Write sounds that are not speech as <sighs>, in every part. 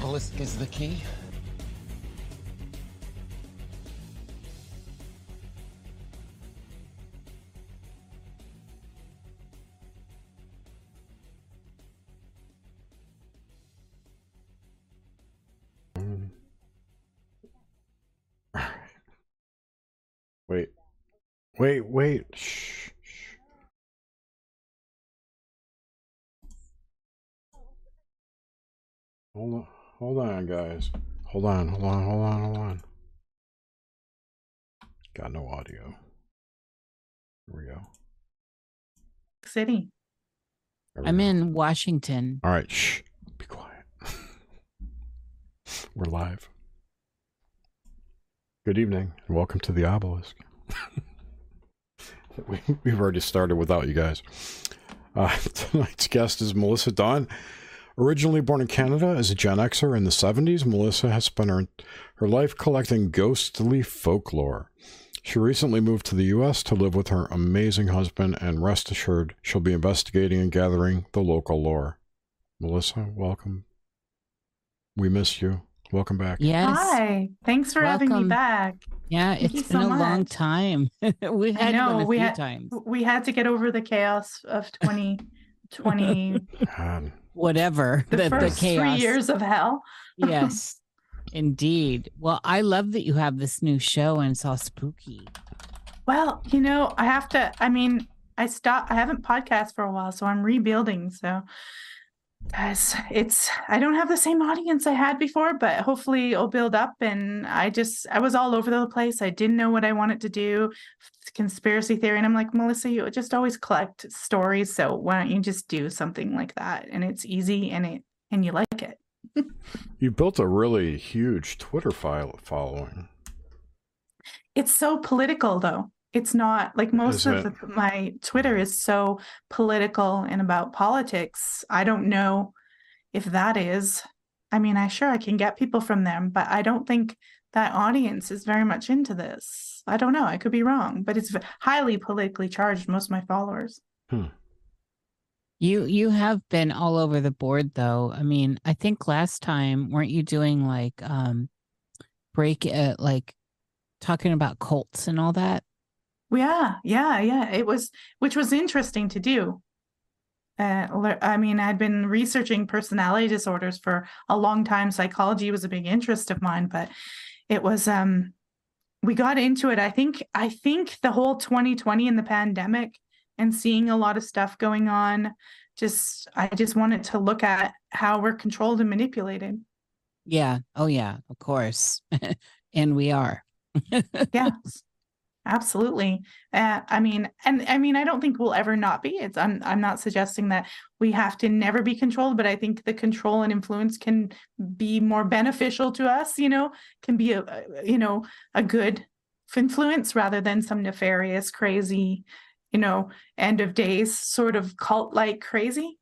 obelisk. Is the key. Wait. Wait, wait. Shh. shh. Hold on, hold on, guys. Hold on, hold on, hold on, hold on. Got no audio. Here we go. City. There I'm go. in Washington. All right, shh. Be quiet. <laughs> We're live. Good evening, and welcome to the obelisk. <laughs> we, we've already started without you guys. Uh, <laughs> tonight's guest is Melissa Dawn. Originally born in Canada as a Gen Xer in the 70s, Melissa has spent her, her life collecting ghostly folklore. She recently moved to the U.S. to live with her amazing husband, and rest assured, she'll be investigating and gathering the local lore. Melissa, welcome. We miss you. Welcome back. Yes. Hi. Thanks for having me back. Yeah, Thank it's been so a long time. <laughs> We've I had know, a we few had- times. We had to get over the chaos of 2020, God. <laughs> Um, Whatever. <laughs> the, the, the first three years of hell. <laughs> yes. Indeed. Well, I love that you have this new show and it's all spooky. Well, you know, I have to, I mean, I stopped, I haven't podcast for a while, so I'm rebuilding. So, guys, it's, I don't have the same audience I had before, but hopefully it'll build up. And I just, I was all over the place. I didn't know what I wanted to do, conspiracy theory. And I'm like, Melissa, you just always collect stories. So why don't you just do something like that? And it's easy and it, and you like it. You built a really huge Twitter file following. It's so political, though. It's not like most Is of the, my Twitter is so political and about politics. I don't know if that is. I mean, I sure I can get people from them, but I don't think that audience is very much into this. I don't know. I could be wrong, but it's highly politically charged. Most of my followers. You you have been all over the board though. I mean, I think last time weren't you doing like um break uh, like talking about cults and all that? Yeah, yeah, yeah. It was, which was interesting to do. Uh, I mean, I'd been researching personality disorders for a long time. Psychology was a big interest of mine, but it was, um, we got into it. I think, I think the whole 2020 and the pandemic and seeing a lot of stuff going on, just, I just wanted to look at how we're controlled and manipulated. Yeah. Oh yeah, of course. <laughs> and we are. <laughs> yeah absolutely. Uh, i mean and i mean i don't think we'll ever not be. It's I'm, I'm not suggesting that we have to never be controlled but i think the control and influence can be more beneficial to us you know can be a, a you know a good influence rather than some nefarious crazy you know end of days sort of cult like crazy.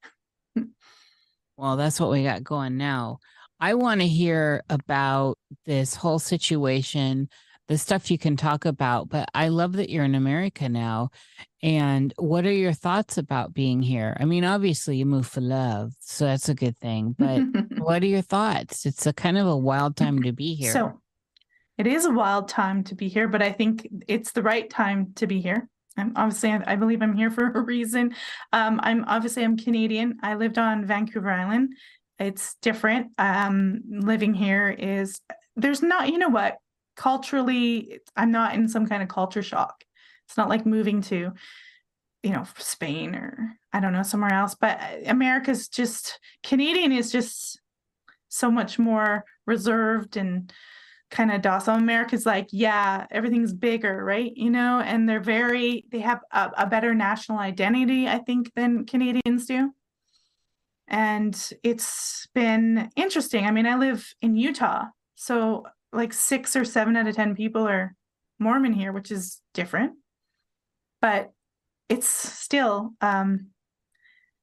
Well, that's what we got going now. I want to hear about this whole situation, the stuff you can talk about, but I love that you're in America now. And what are your thoughts about being here? I mean, obviously you moved for love, so that's a good thing. But <laughs> what are your thoughts? It's a kind of a wild time to be here. So it is a wild time to be here, but I think it's the right time to be here. I'm obviously, I, I believe I'm here <laughs> for a reason. Um, I'm obviously I'm Canadian. I lived on Vancouver Island. It's different. Um, living here is there's not, you know what, culturally, I'm not in some kind of culture shock. It's not like moving to, you know, Spain or I don't know somewhere else. But America's just Canadian is just so much more reserved and kind of docile. America's like, yeah, everything's bigger, right? You know, and they're very, they have a, a better national identity, I think, than Canadians do. And it's been interesting. I mean, I live in Utah. So, like, six or seven out of 10 people are Mormon here, which is different. But it's still, um,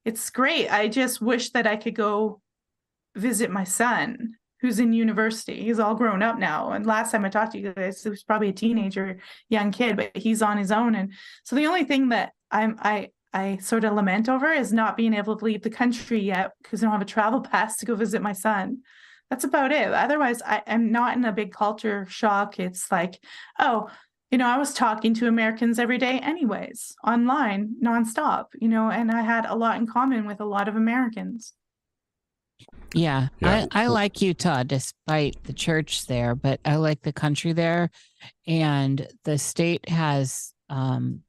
it's great. I just wish that I could go visit my son who's in university. He's all grown up now. And last time I talked to you guys, he was probably a teenager, young kid, but he's on his own. And so the only thing that I'm I I sort of lament over is not being able to leave the country yet because I don't have a travel <laughs> pass to go visit my son. That's about it. Otherwise, I am not in a big culture shock. It's like, oh, you know, I was talking to Americans every day, anyways, online, nonstop, you know, and I had a lot in common with a lot of Americans. Yeah, Yeah. I, I like Utah despite the church there, but I like the country there. And the state has, um, i-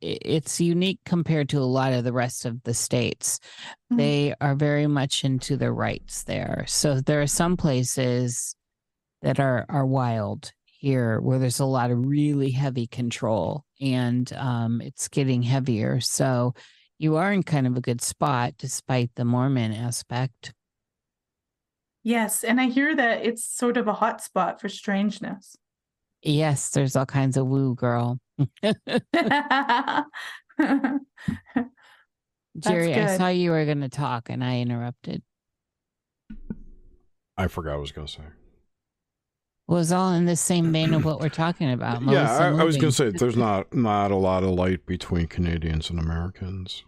it's unique compared to a lot of the rest of the states. Mhm. They are very much into their rights there. So there are some places that are, are wild here where there's a lot of really heavy control and um, it's getting heavier. So you are in kind of a good spot despite the Mormon aspect. Yes, and I hear that it's sort of a hot spot for strangeness. Yes, there's all kinds of woo, girl. <laughs> Jerry, I saw you were going to talk and I interrupted. I forgot what I was going to say. It was all in the same vein of what we're talking about. yeah, I, I was going to say there's not not a lot of light between Canadians and Americans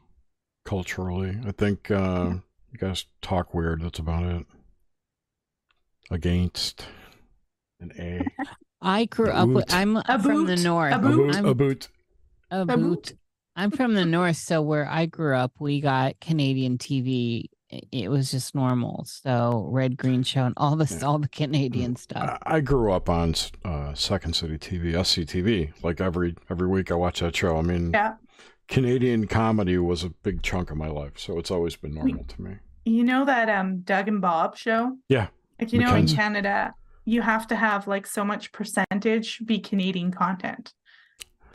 culturally. I think uh, you guys talk weird. That's about it. Against an A. <laughs> I grew up with. I'm A from the north. a A boot. boot. I'm A boot. a boot. boot. I'm from the north, so where I grew up, we got Canadian TV. It was just normal. So red, green show, and all this, Yeah. all the Canadian stuff. I I grew up on uh, Second City TV, SCTV. Like every every week, I watch that show. I mean, yeah. Canadian comedy was a big chunk of my life, so it's always been normal to me. You know that um Doug and Bob show? Yeah. Like you know in Canada, you have to have like so much percentage be Canadian content.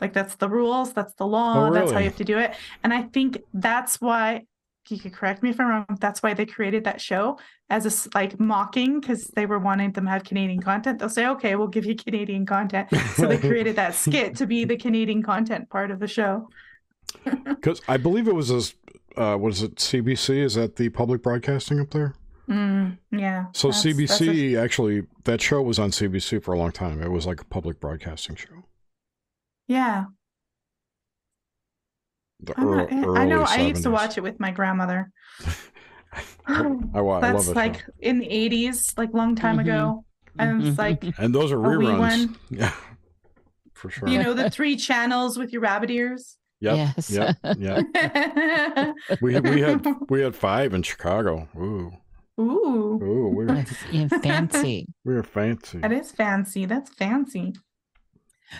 Like that's the rules, that's the law, Oh, that's how you have to do it. And I think that's why you could correct me if I'm wrong. That's why they created that show as a like mocking because they were wanting them to have Canadian content. They'll say, "Okay, we'll give you Canadian content." So they created that <laughs> skit to be the Canadian content part of the show. <laughs> Because I believe it was as uh, what is it? CBC is that the public broadcasting up there? Mm, yeah. So that's- that's a- CBC actually that show was on CBC for a long time. It was like a public broadcasting show. yeah. The I'm ear- not- I know. early I used to watch it with my grandmother. <laughs> I, wa- I That's love it. like in the eighties, like long time Mhm. ago. And it's like <laughs> and those are reruns. <laughs> Yeah, for sure. you know the three channels with your rabbit ears. Yep. Yes. Yep. Yeah. We we had we had five in Chicago. Ooh. Ooh, Ooh. we're Yeah, fancy. <laughs> we're fancy. that is fancy. That's fancy.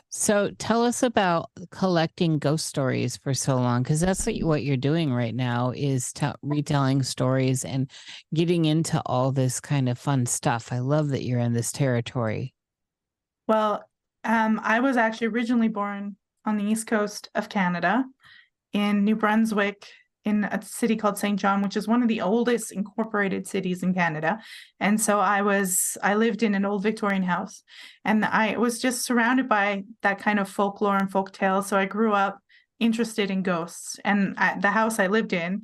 So tell us about collecting ghost stories for so long, because that's what, you, what you're doing right now is te- retelling stories and getting into all this kind of fun stuff. I love that you're in this territory. Well, um, I was actually originally born on the east coast of Canada in New Brunswick in a city called St. John, which is one of the oldest incorporated cities in Canada. And so I was, I lived in an old Victorian house and I was just surrounded by that kind of folklore and folk tales. So I grew up interested in ghosts. And I, the house I lived in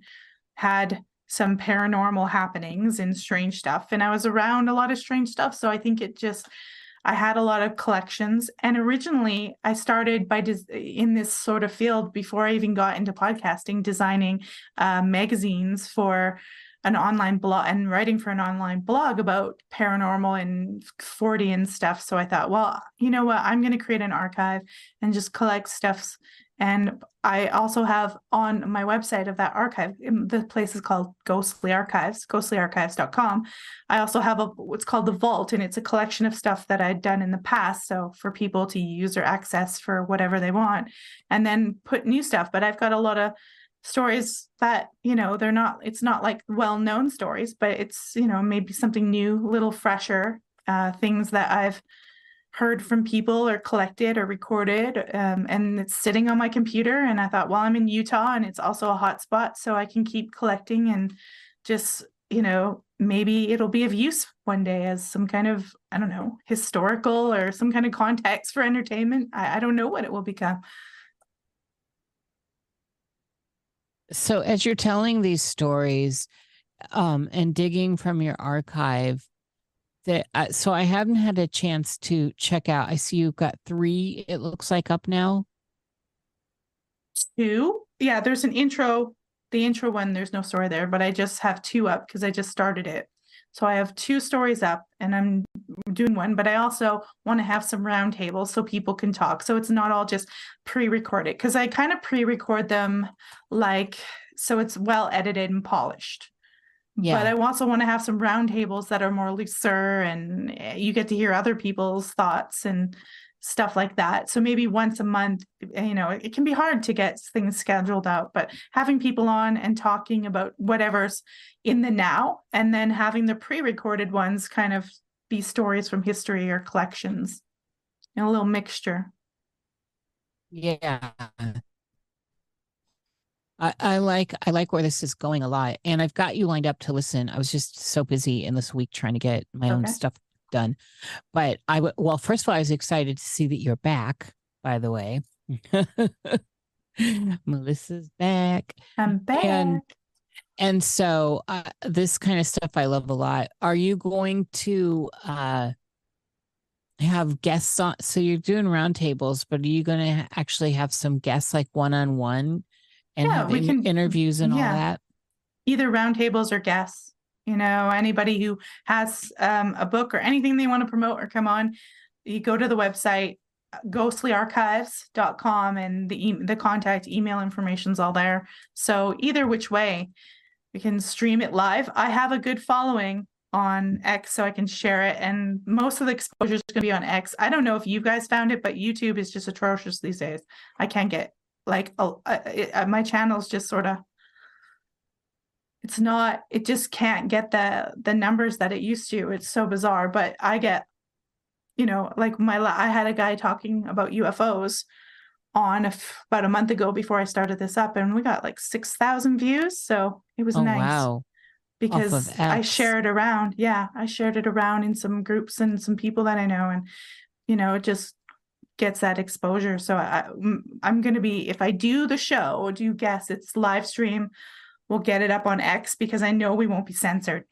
had some paranormal happenings and strange stuff. And I was around a lot of strange stuff. So I think it just, I had a lot of collections. And originally, I started by des- in this sort of field before I even got into podcasting, designing uh, magazines for an online blog and writing for an online blog about paranormal and Fortean stuff. So I thought, well, you know what? I'm going to create an archive and just collect stuffs. And I also have on my website of that archive, um, the place is called Ghostly Archives, ghostlyarchives.com. I also have a what's called the vault, and it's a collection of stuff that I'd done in the past. So for people to use or access for whatever they want, and then put new stuff. But I've got a lot of stories that you know they're not it's not like well-known stories but it's you know maybe something new a little fresher uh things that i've heard from people or collected or recorded um, and it's sitting on my computer and i thought well i'm in utah and it's also a hot spot so i can keep collecting and just you know maybe it'll be of use one day as some kind of i don't know historical or some kind of context for entertainment. I, I don't know what it will become. So as you're telling these stories um, and digging from your archive, that uh, so I haven't had a chance to check out. I see you've got three. It looks like up now. two yeah, there's an intro. The intro one, there's no story there, but I just have two up because I just started it. So I have two stories up and I'm doing one, but I also want to have some roundtables so people can talk. So it's not all just pre-recorded because I kind of pre-record them like so it's well edited and polished. Yeah. But I also want to have some roundtables that are more looser and eh, you get to hear other people's thoughts and stuff like that. So maybe once a month, eh, you know, it can be hard to get things scheduled out, but having people on and talking about whatever's in the now and then having the pre-recorded ones kind of be stories from history or collections and a little mixture. Yeah. I, I like I like where this is going a lot. And I've got you lined up to listen. I was just so busy in this week trying to get my own stuff done. But I w- well, first of all, I was excited to see that you're back, by the way. <laughs> Melissa's back. I'm back. And and so uh, this kind of stuff I love a lot. Are you going to uh have guests on so you're doing roundtables, but are you going to actually have some guests like one on one and Yeah, we can- interviews and all that? either roundtables or guests. You know, anybody who has um, a book or anything they want to promote or come on, you go to the website ghostlyarchives.com and the e- the contact email information's all there. So either which way, we can stream it live. I have a good following on X, so I can share it, and most of the exposure is going to be on X. I don't know if you guys found it, but YouTube is just atrocious these days. I can't get like uh, it, uh, my channel's just sort of it's not it just can't get the the numbers that it used to it's so bizarre but i get you know like my i had a guy talking about ufos on a f- about a month ago before i started this up and we got like 6000 views so it was Oh nice wow. because I shared it around yeah i shared it around in some groups and some people that i know and you know it just gets that exposure so I, I'm- going to be if i do the show do you guess it's live stream we'll get it up on x because i know we won't be censored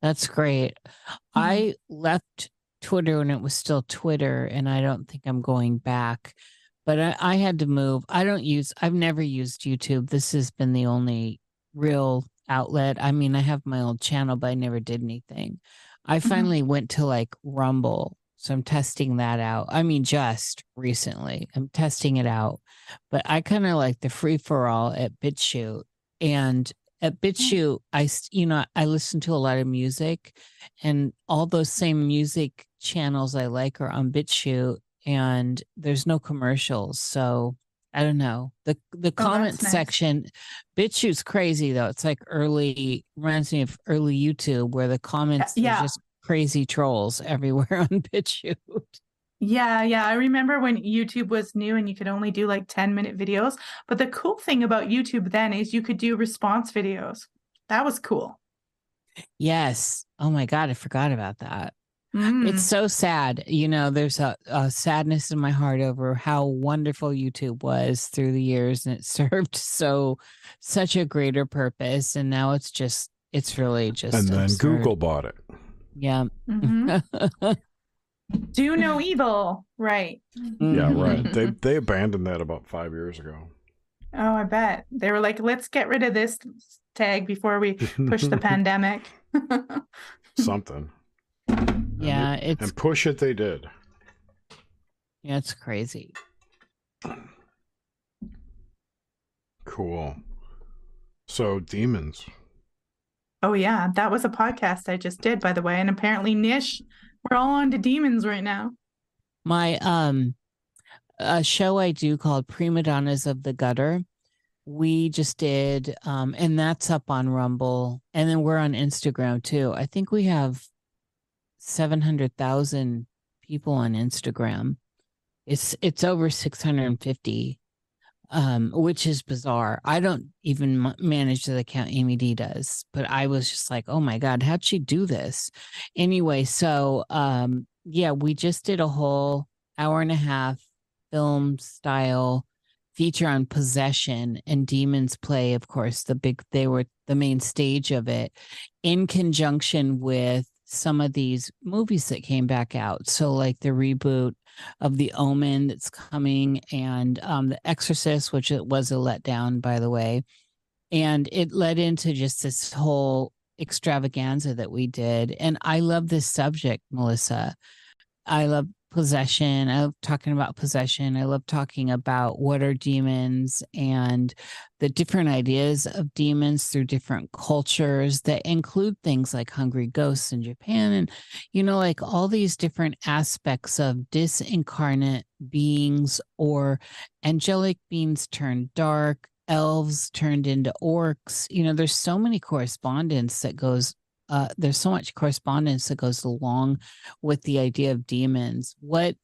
That's great. Mm-hmm. I left Twitter when it was still Twitter, and I don't think I'm going back. But I, I had to move. I don't use. I've never used YouTube. This has been the only real outlet. I mean, I have my old channel, but I never did anything. I Mhm. finally went to like Rumble, so I'm testing that out. I mean, just recently, I'm testing it out. But I kind of like the free for all at BitChute, and at mm. BitChute, I, you know I listen to a lot of music, and all those same music channels I like are on BitChute, and there's no commercials, so I don't know the the oh, comment nice. section. BitChute's crazy though; it's like early reminds me of early YouTube where the uh, comments yeah. just crazy trolls everywhere <laughs> on BitChute. yeah yeah i remember when youtube was new and you could only do like 10 minute videos but the cool thing about youtube then is you could do response videos that was cool Yes. Oh my god, I forgot about that. Mm. It's so sad. You know, there's a, a sadness in my heart over how wonderful YouTube was through the years and it <laughs> served so such a greater purpose. And now it's just it's really just and then absurd. Google bought it. Yeah. Mhm. <laughs> do no evil right Yeah, right. <laughs> They they abandoned that about five years ago. oh i bet they were like let's get rid of this tag before we push the <laughs> pandemic Something. Yeah, And, it's and push it they did. yeah, it's crazy. Cool. So demons. Oh yeah that was a podcast i just did by the way and apparently nish we're all on to demons right now My um a show I do called Prima Donnas of the Gutter. We just did um and that's up on Rumble and then we're on Instagram too. I think we have 700,000 people on Instagram. It's it's over 650 um which is bizarre. I don't even manage the account Amy D does, but I was just like, "Oh my god, how'd she do this?" Anyway, so um yeah, we just did a whole hour and a half film style feature on possession and demons play of course the big they were the main stage of it in conjunction with some of these movies that came back out so like the reboot of the Omen that's coming, and um, the Exorcist, which it was a letdown, by the way, and it led into just this whole extravaganza that we did. And I love this subject, Melissa. I love possession. I love talking about possession. I love talking about what are demons and the different ideas of demons through different cultures that include things like hungry ghosts in Japan and, you know, like all these different aspects of disincarnate beings or angelic beings turned dark, elves turned into orcs. You know, there's so many correspondence that goes uh, there's so much correspondence that goes along with the idea of demons. What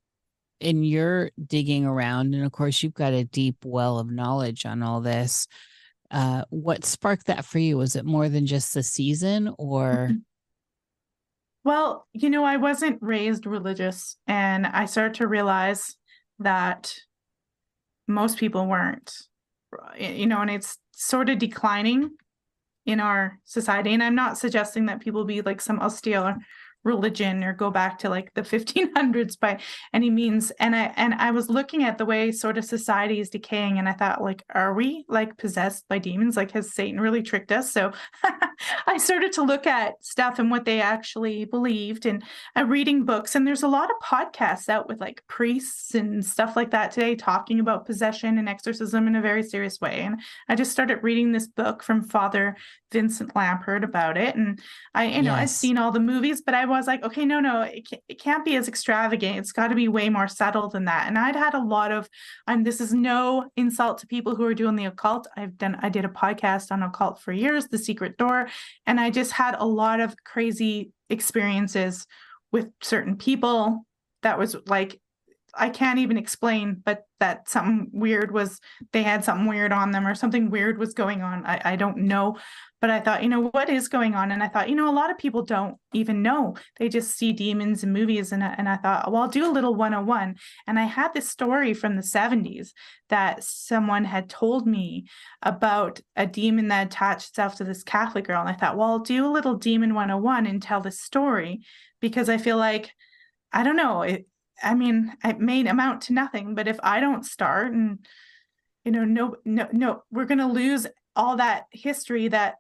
in your digging around, and of course you've got a deep well of knowledge on all this. Uh, what sparked that for you? Was it more than just the season, or? Well, you know, I wasn't raised religious, and I started to realize that most people weren't. You know, and it's sort of declining in our society. And I'm not suggesting that people be like some austere religion or go back to like the <laughs> 1500s by any means. And i and i was looking at the way sort of society is decaying and i thought like are we like possessed by demons? Like has satan really tricked us? So <laughs> i started to look at stuff and what they actually believed and uh, reading books. And there's a lot of podcasts out with like priests and stuff like that today talking about possession and exorcism in a very serious way. And i just started reading this book from father vincent lampert about it. And i you know yes. i've seen all the movies but i was like, okay, no, no, it, it can't be as extravagant. It's got to be way more subtle than that. And I'd had a lot of, and this is no insult to people who are doing the occult. I've done, I did a podcast on occult for years, The Secret Door, and I just had a lot of crazy experiences with certain people that was like I can't even explain, but that something weird was they had something weird on them or something weird was going on. I, I don't know. But I thought, you know, what is going on? And I thought, you know, a lot of people don't even know. They just see demons in movies. And, and I thought, well, I'll do a little 101. And I had this story from the 70s that someone had told me about a demon that attached itself to this Catholic girl. And I thought, well, I'll do a little demon 101 and tell this story because I feel like I don't know. It, I mean, it may amount to nothing, but if I don't start and you know, no, no, no, we're going to lose all that history that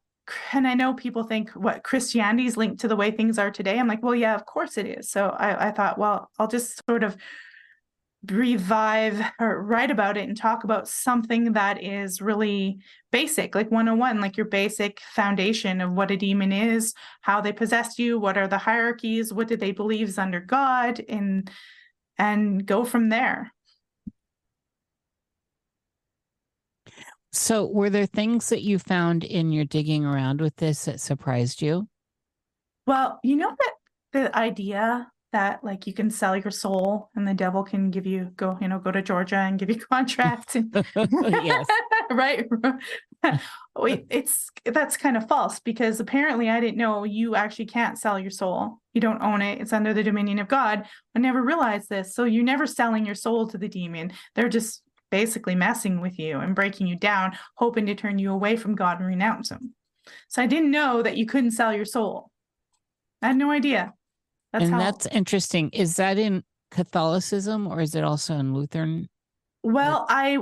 and I know people think what Christianity is linked to the way things are today. I'm like, well, yeah, of course it is. So I, I thought, well, I'll just sort of revive or write about it and talk about something that is really basic, like 101, like your basic foundation of what a demon is, how they possess you, what are the hierarchies, what do they believe is under God, and and go from there. So, were there things that you found in your digging around with this that surprised you? Well, you know that the idea that like you can sell your soul and the devil can give you go you know go to georgia and give you <laughs> contracts and <laughs> yes <laughs> right <laughs> it's that's kind of false because apparently i didn't know you actually can't sell your soul. You don't own it. It's under the dominion of god. I never realized this. So you're never selling your soul to the demon. They're just basically messing with you and breaking you down hoping to turn you away from god and renounce him. So i didn't know that you couldn't sell your soul. I had no idea. That's and how, that's interesting. Is that in Catholicism or is it also in Lutheran? Well, I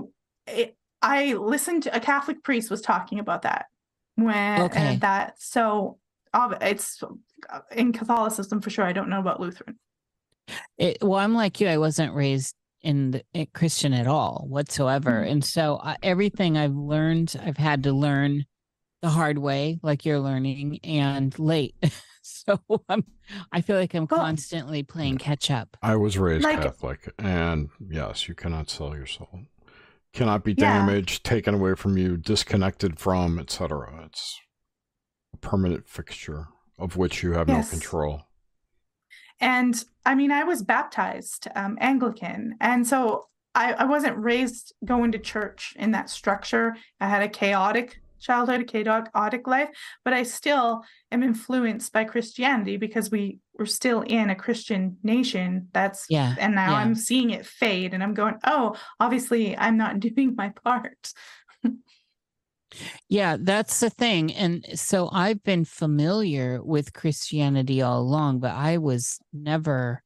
it, I listened to a Catholic priest was talking about that when okay. that so it's uh, in Catholicism for sure. I don't know about Lutheran. It, well, I'm like you. I wasn't raised in the, in Christian at all whatsoever, mm-hmm. and so uh, everything I've learned, I've had to learn the hard way, like you're learning, and late. <laughs> so I'm, I feel like I'm constantly playing catch up. I was raised like, Catholic, and yes, you cannot sell your soul, cannot be damaged, yeah. taken away from you, disconnected from, etc. It's a permanent fixture of which you have yes. no control. And I mean, I was baptized um, Anglican, and so I, I wasn't raised going to church in that structure. I had a chaotic childhood, chaotic life, but I still am influenced by Christianity because we we're still in a Christian nation. That's yeah, and now yeah. I'm seeing it fade, and I'm going, oh, obviously I'm not <laughs> doing my part. yeah, that's the thing, and so I've been familiar with Christianity all along, but I was never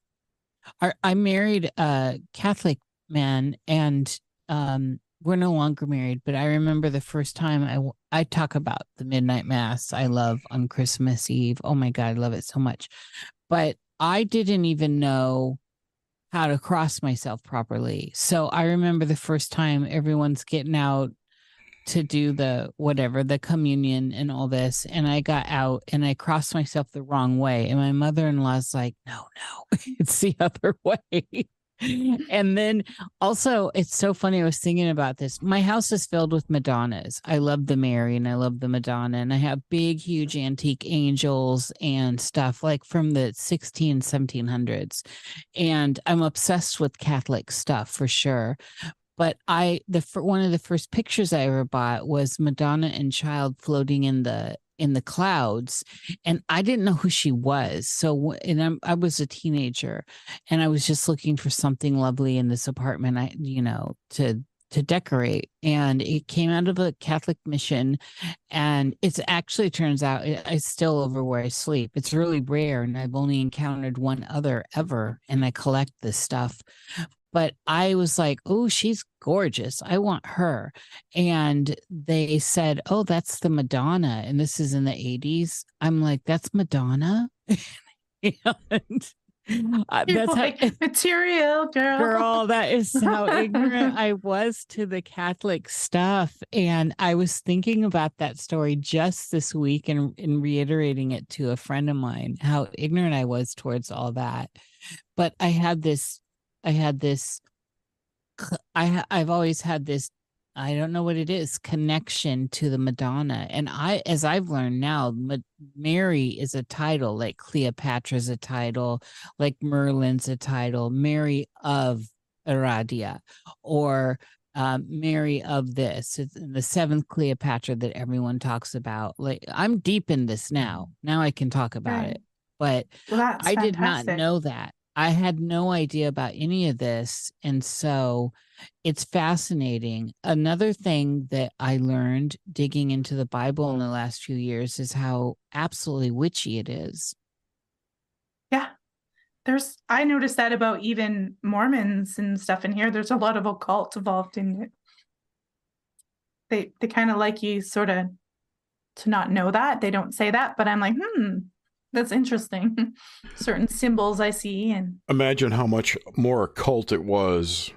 I, I married a Catholic man, and um, we're no longer married. But I remember the first time I I talk about the midnight mass. I love on Christmas Eve. Oh my God, I love it so much. But I didn't even know how to cross myself properly. So I remember the first time everyone's getting out to do the whatever, the communion and all this. And I got out and I crossed myself the wrong way. And my mother in law's like, no, no, <laughs> it's the other <laughs> way. <laughs> and then also, it's so funny. I was thinking about this. My house is filled with Madonnas. I love the Mary and I love the Madonna. And I have big, huge antique angels and stuff like from the 16, 1700s. And I'm obsessed with Catholic stuff for sure. But I, the one of the first pictures I ever bought was Madonna and Child floating in the in the clouds and i didn't know who she was. So and I'm, i was a teenager and i was just looking for something lovely in this apartment i you know to to decorate and it came out of a catholic mission and it's actually turns out it's still over where i sleep. It's really rare and i've only encountered one other ever and i collect this stuff but I was like, oh, she's gorgeous. I want her. And they said, oh, that's the Madonna. And this is in the 80s. I'm like, that's Madonna. <laughs> and <laughs> uh, that's like, how, <laughs> material girl. Girl, that is how ignorant I was to the Catholic stuff. And I was thinking about that story just this week and, and reiterating it to a friend of mine, how ignorant I was towards all that. But I had this I had this I I've always had this I don't know what it is connection to the Madonna and I as I've learned now Ma- Mary is a title like Cleopatra's a title like Merlin's a title Mary of Aradia or um, Mary of this it's the seventh Cleopatra that everyone talks about like I'm deep in this now now I can talk about right. it but well, I did not know that I had no idea about any of this. And so it's fascinating. Another thing that I learned digging into the Bible in the last few years is how absolutely witchy it is. Yeah. There's, I noticed that about even Mormons and stuff in here. There's a lot of occult involved in it. They, they kind of like you sort of to not know that. They don't say that, but I'm like, hmm, that's interesting. <laughs> Certain symbols I see and imagine how much more occult it was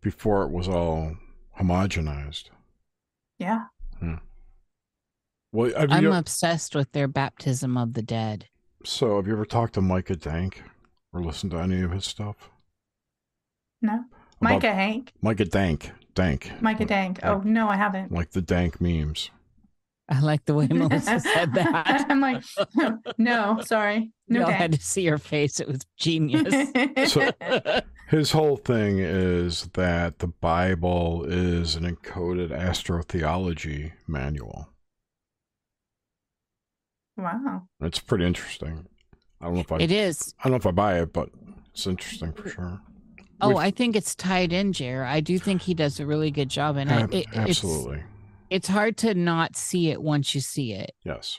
before it was all homogenized. Yeah. Hmm. Well, I'm you, obsessed with their baptism of the dead. So, have you ever talked to Micah Dank or listened to any of his stuff? No. Micah Hank. Micah Dank. Dank. Micah Dank. Oh, no, I haven't. Like the Dank memes. I like the way <laughs> Melissa said that. I'm like, no, sorry. No, I had to see her face. It was genius. <laughs> so, <laughs> his whole thing is that the Bible is an encoded astrotheology manual. Wow. It's pretty interesting. I don't know if I It is. I don't know if I buy it, but it's interesting for sure. Oh, Which, I think it's tied in, Jer. I do think he does a really good job, and ab- it, absolutely it's hard to not see it once you see it. Yes.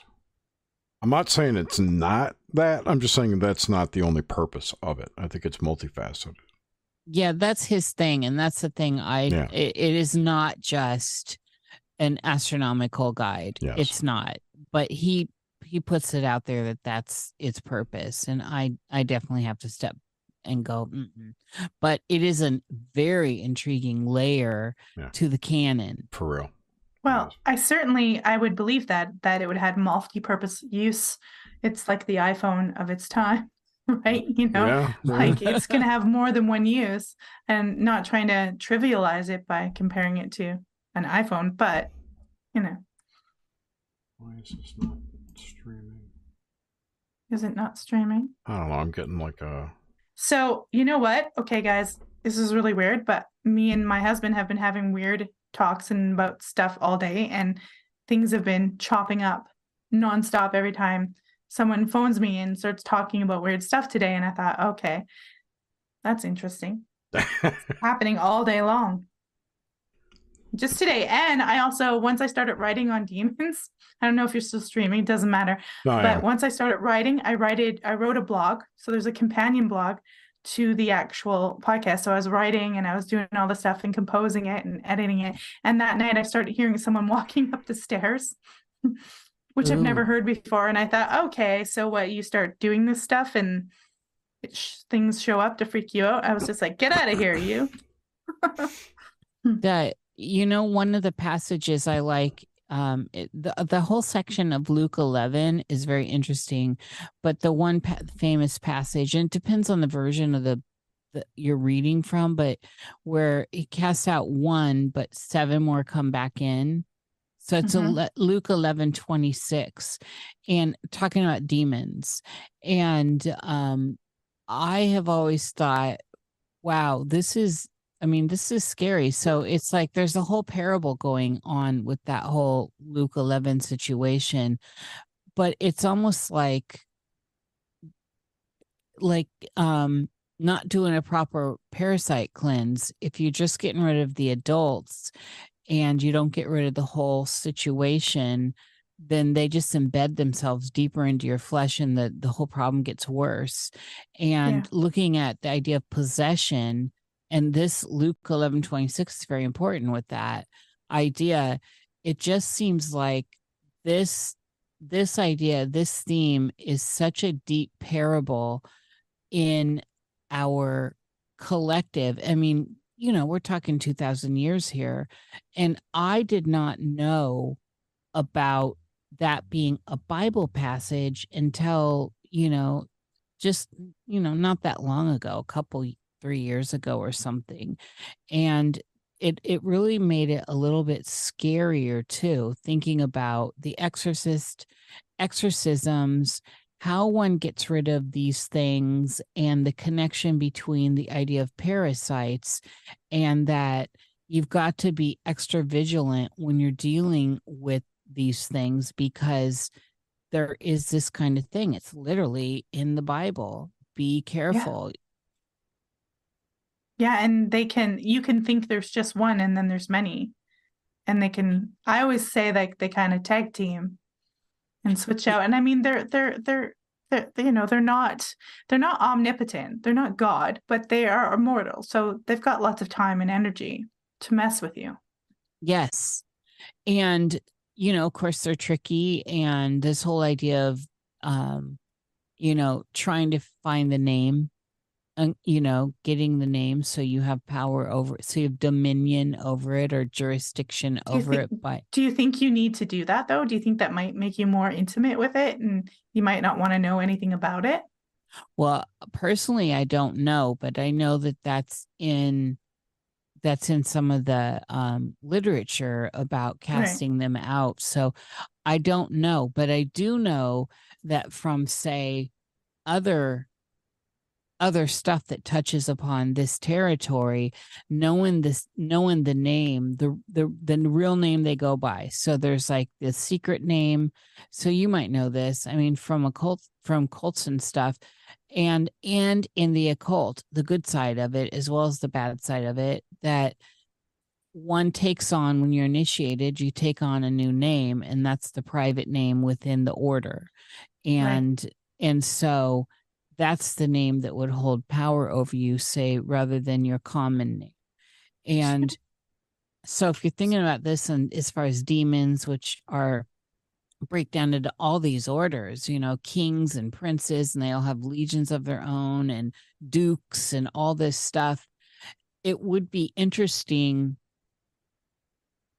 I'm not saying it's not that. I'm just saying that's not the only purpose of it. I think it's multifaceted. Yeah, that's his thing. And that's the thing. I, yeah. it, it is not just an astronomical guide. Yes. It's not, but he, he puts it out there that that's its purpose. And I, I definitely have to step and go, Mm-mm. but it is a very intriguing layer yeah. to the canon. For real. Well, I certainly I would believe that that it would have multi-purpose use. It's like the iPhone of its time, <laughs> right? Mm, you know, yeah. <laughs> like it's going to have more than one use, and not trying to trivialize it by comparing it to an iPhone, but you know. Why is this not streaming? Is it not streaming? I don't know. I'm getting like a. So you know what? Okay, guys, this is really weird, but me and my husband have been having weird talks and about stuff all day and things have been chopping up nonstop every time someone phones me and starts talking about weird stuff today and i thought okay that's interesting. <laughs> Happening all day long. Just today and i also once i started writing on demons <laughs> i don't know if you're still streaming it doesn't matter no, but once i started writing i wrote it i wrote a blog so there's a companion blog to the actual podcast. So I was writing and I was doing all the stuff and composing it and editing it. And that night I started hearing someone <laughs> walking up the stairs, <laughs> which I've never heard before. And I thought, okay, so what? You start doing this stuff and sh- things show up to freak you out. I was just like, get out of here, you. <laughs> that you know one of the passages I like um it, the the whole section of Luke 11 is very interesting but the one pa- famous passage and it depends on the version of the that you're reading from but where he casts out one but seven more come back in so it's Mhm. a Luke 11 26 and talking about demons and um I have always thought wow this is I mean, this is scary. So it's like there's a whole parable going on with that whole Luke 11 situation, but it's almost like like um not doing a proper parasite cleanse. If you're just getting rid of the adults and you don't get rid of the whole situation, then they just embed themselves deeper into your flesh and the the whole problem gets worse. And looking at the idea of possession and this luke 11 26 is very important with that idea. It just seems like this this idea this theme is such a deep parable in our collective. I mean you know we're talking 2000 years here and i did not know about that being a bible passage until you know just you know not that long ago a couple three years ago or something and it it really made it a little bit scarier too thinking about the exorcist exorcisms how one gets rid of these things and the connection between the idea of parasites and that you've got to be extra vigilant when you're dealing with these things because there is this kind of thing. It's literally in the bible. Be careful Yeah, and they can you can think there's just one and then there's many. And they can I always say like they kind of tag team and switch out. And I mean they're they're they're they're you know, they're not they're not omnipotent. They're not God, but they are immortal. So they've got lots of time and energy to mess with you. Yes. And, you know, of course, they're tricky. And this whole idea of, um, you know, trying to find the name, and, you know, getting the name so you have power over it, so you have dominion over it or jurisdiction Do over think- it. But Do you think you need to do that though? Do you think that might make you more intimate with it and you might not want to know anything about it? Well, personally, I don't know, but I know that that's in that's in some of the um, literature about casting them out. So I don't know, but I do know that from say other other stuff that touches upon this territory knowing this knowing the name the the the real name they go by. So there's like the secret name. So you might know this i mean from occult from cults and stuff and and in the occult the good side of it as well as the bad side of it that one takes on when you're initiated you take on a new name and that's the private name within the order. And and so that's the name that would hold power over you say rather than your common name. And so if you're thinking about this and as far as demons which are break down into all these orders you know kings and princes and they all have legions of their own and dukes and all this stuff it would be interesting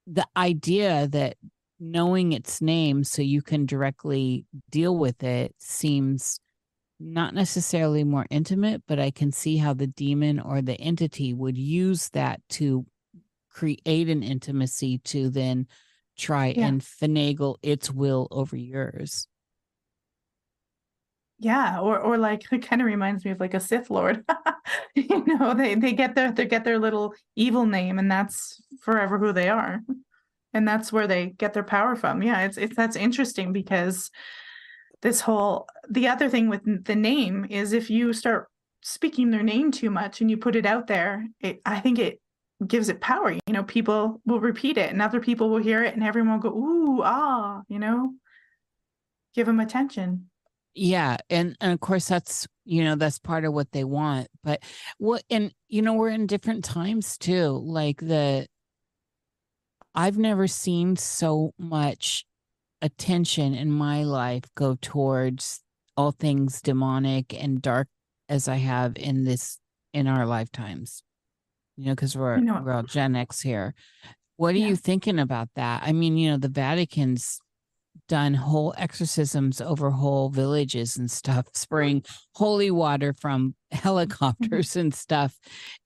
the idea that knowing its name so you can directly deal with it seems not necessarily more intimate but i can see how the demon or the entity would use that to create an intimacy to then try Yeah. and finagle its will over yours Yeah, or or like <laughs> it kind of reminds me of like a Sith Lord. <laughs> you know, they they get their they get their little evil name and that's forever who they are. And that's where they get their power from. Yeah, it's it's that's interesting because this whole the other thing with the name is if you start speaking their name too much and you put it out there, it I think it gives it power. You know, people will repeat it and other people will hear it and everyone will go, ooh, ah, you know, give them attention. Yeah, and, and of course that's you know that's part of what they want. But what and you know we're in different times too. Like the I've never seen so much attention in my life go towards all things demonic and dark as I have in this in our lifetimes. You know, because we're we're all Gen X here. What are Yeah. you thinking about that? I mean, you know, the Vatican's done whole exorcisms over whole villages and stuff, spraying holy water from <laughs> helicopters and stuff.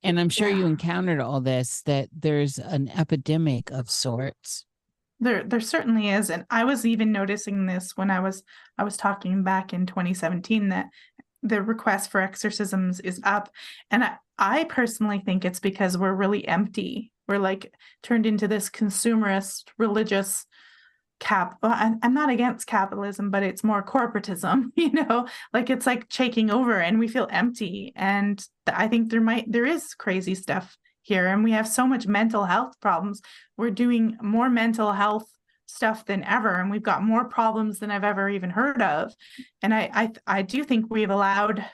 And I'm sure you encountered all this that there's an epidemic of sorts. There, there certainly is, and I was even noticing this when I was I was talking back in 2017 that the request for exorcisms is up, and I, I personally think it's because we're really empty. We're like turned into this consumerist religious cap. Well, I'm not against capitalism, but it's more corporatism. <laughs> You know, like it's like taking over, and we feel empty. And I think there might there is crazy stuff here, and we have so much mental health problems. We're doing more mental health stuff than ever and we've got more problems than i've ever even heard of. And i i, I do think we've allowed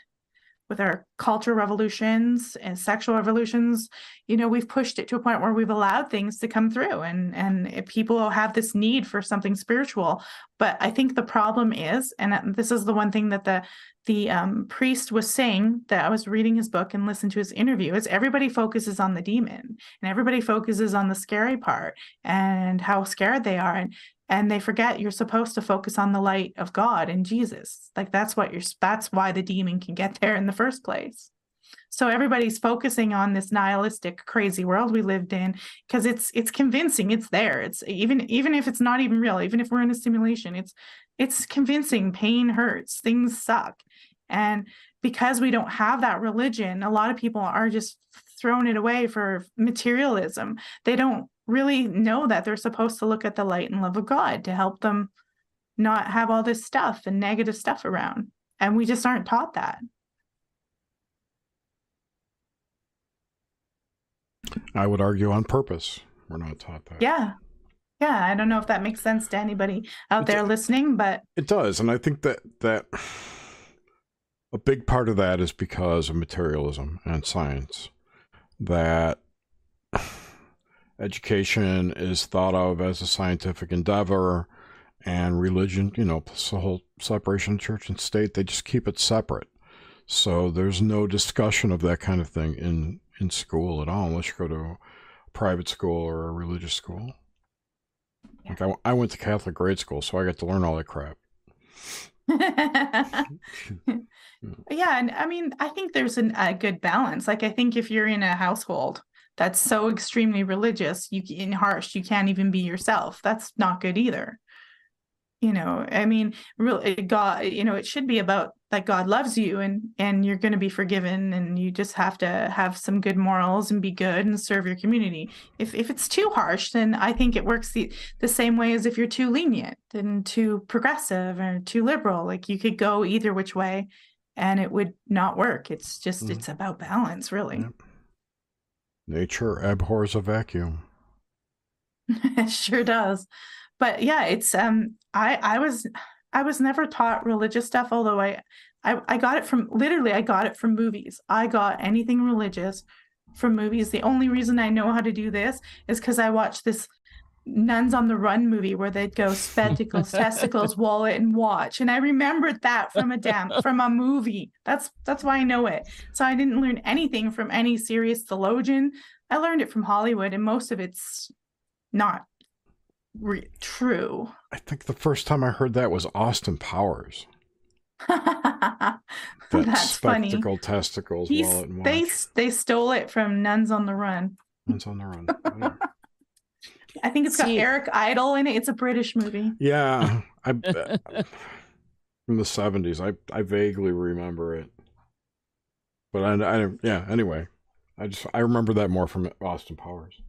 with our culture revolutions and sexual revolutions you know we've pushed it to a point where we've allowed things to come through and and people have this need for something spiritual. But i think the problem is and this is the one thing that the the um, priest was saying that i was reading his book and listened to his interview is everybody focuses on the demon and everybody focuses on the scary part and how scared they are. And and they forget you're supposed to focus on the light of God and Jesus. Like that's what you're that's why the demon can get there in the first place. So everybody's focusing on this nihilistic crazy world we lived in because it's it's convincing. It's there. It's even even if it's not even real even if we're in a simulation it's it's convincing. Pain hurts. Things suck. And because we don't have that religion a lot of people are just throwing it away for materialism. They don't really know that they're supposed to look at the light and love of god to help them not have all this stuff and negative stuff around and we just aren't taught that I would argue on purpose. We're not taught that. yeah yeah i don't know if that makes sense to anybody out It there listening but It does, and I think that that a big part of that is because of materialism and science. That education is thought of as a scientific endeavor, and religion, you know, plus the whole separation of church and state, they just keep it separate. So there's no discussion of that kind of thing in in school at all, unless you go to a private school or a religious school. Like I, I went to Catholic grade school, so I got to learn all that crap. <laughs> <laughs> Hmm. yeah and i mean i think there's an, a good balance like i think if you're in a household that's so extremely religious. You in harsh you can't even be yourself. That's not good either. You know i mean really god you know it should be about that god loves you and and you're going to be forgiven and you just have to have some good morals and be good and serve your community. If if it's too harsh then i think it works the, the same way as if you're too lenient and too progressive or too liberal. Like you could go either which way and it would not work. It's just Mhm. it's about balance really. Yep. Nature abhors a vacuum. it <laughs> sure does. But yeah it's um i i was i was never taught religious stuff although I, I i got it from literally i got it from movies. I got anything religious from movies. The only reason i know how to do this is because i watched this nuns on the run movie where they'd go spectacles testicles <laughs> wallet and watch and i remembered that from a damn from a movie that's that's why i know it so i didn't learn anything from any serious theologian i learned it from hollywood and most of it's not re- true. I think the first time I heard that was Austin Powers. <laughs> That That's funny. spectacle testicles He's, wallet and they watch. they they stole it from Nuns on the Run. One's on the run. <laughs> Whatever. I think it's got See- Eric Idle in it. It's a British movie. yeah, <laughs> I from the seventies. I I vaguely remember it, but I, I yeah. Anyway, I just I remember that more from Austin Powers.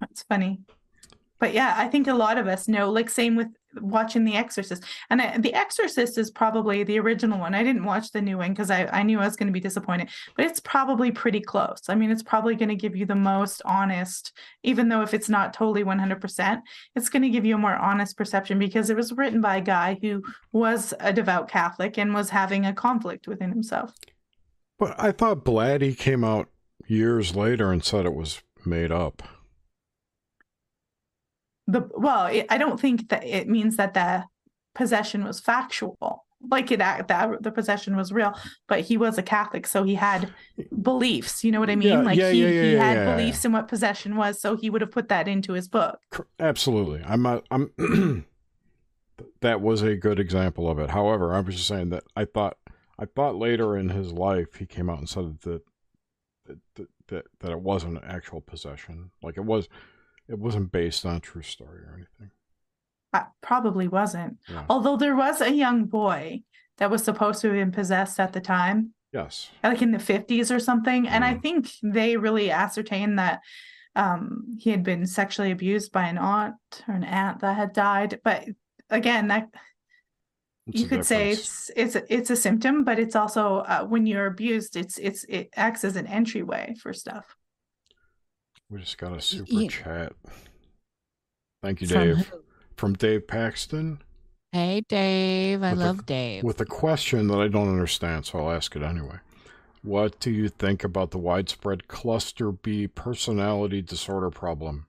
That's funny. But yeah, I think a lot of us know, like same with watching The Exorcist. And I, The Exorcist is probably the original one. I didn't watch the new one because I, I knew I was going to be disappointed, but it's probably pretty close. I mean, it's probably going to give you the most honest, even though if it's not totally 100%, it's going to give you a more honest perception because it was written by a guy who was a devout Catholic and was having a conflict within himself. But I thought Blatty came out years later and said it was made up the well it, i don't think that it means that the possession was factual like it that the possession was real but he was a catholic so he had beliefs you know what i mean Yeah, like yeah, he, yeah, he had beliefs in what possession was so he would have put that into his book Absolutely. I'm not, I'm <clears throat> that was a good example of it. However, I was just saying that I thought I thought later in his life he came out and said that that that, that, that it wasn't an actual possession. Like it was it wasn't based on a true story or anything. uh, probably wasn't Yeah. although there was a young boy that was supposed to have been possessed at the time Yes. like in the 50s or something and i Mm. think they really ascertained that um he had been sexually abused by an aunt or an aunt that had died but again that It's you could say it's it's a, it's a symptom but it's also uh, when you're abused it's it's it acts as an entryway for stuff We just got a super chat. Thank you, From Dave. who? From Dave Paxton Hey, Dave. I With a- love Dave. with a question that I don't understand, so I'll ask it anyway. What do you think about the widespread cluster B personality disorder problem?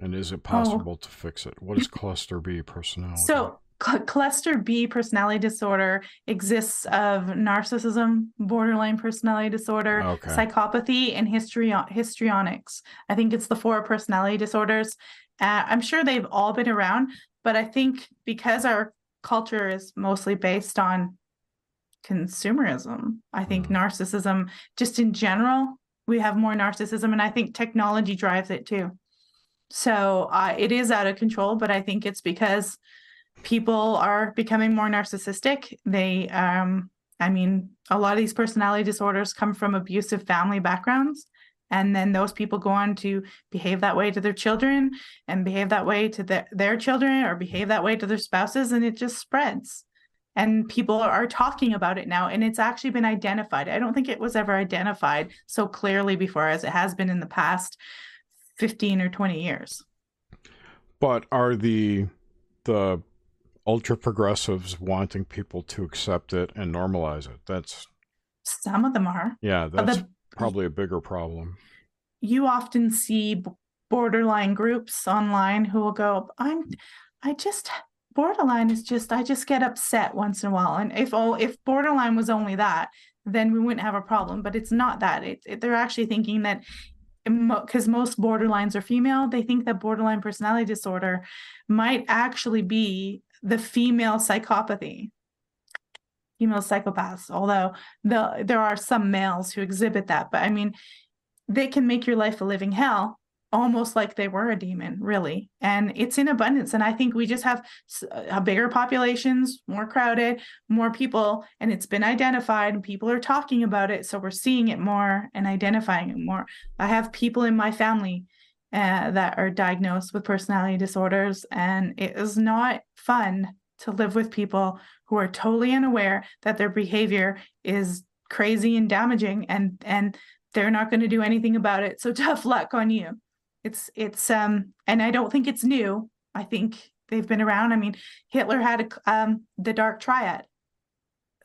And is it oh. possible to fix it? What is cluster B personality? Oh. so cluster b personality disorder exists of narcissism borderline personality disorder Okay. psychopathy and histrio- histrionics i think it's the four personality disorders uh, i'm sure they've all been around but i think because our culture is mostly based on consumerism i think Mhm. narcissism just in general we have more narcissism and i think technology drives it too so uh, it is out of control but i think it's because people are becoming more narcissistic. They um i mean a lot of these personality disorders come from abusive family backgrounds and then those people go on to behave that way to their children and behave that way to their, their children or behave that way to their spouses and it just spreads. And people are talking about it now and it's actually been identified. I don't think it was ever identified so clearly before as it has been in the past 15 or 20 years. But are the the ultra progressives wanting people to accept it and normalize it? That's some of them are yeah, that's the- probably a bigger problem. you often see borderline groups online who will go i'm i just borderline is just i just get upset once in a while and if oh if borderline was only that then we wouldn't have a problem but it's not that it, it- they're actually thinking that because most borderlines are female they think that borderline personality disorder might actually be the female psychopathy. Female psychopaths although the there are some males who exhibit that but i mean they can make your life a living hell almost like they were a demon really. And it's in abundance. And i think we just have uh, bigger populations more crowded more people and it's been identified and people are talking about it. So we're seeing it more and identifying it more. I have people in my family uh, that are diagnosed with personality disorders and it is not fun to live with people who are totally unaware that their behavior is crazy and damaging and and they're not going to do anything about it. So <laughs> tough luck on you. It's it's um and i don't think it's new. I think they've been around. I mean hitler had a, um the dark triad.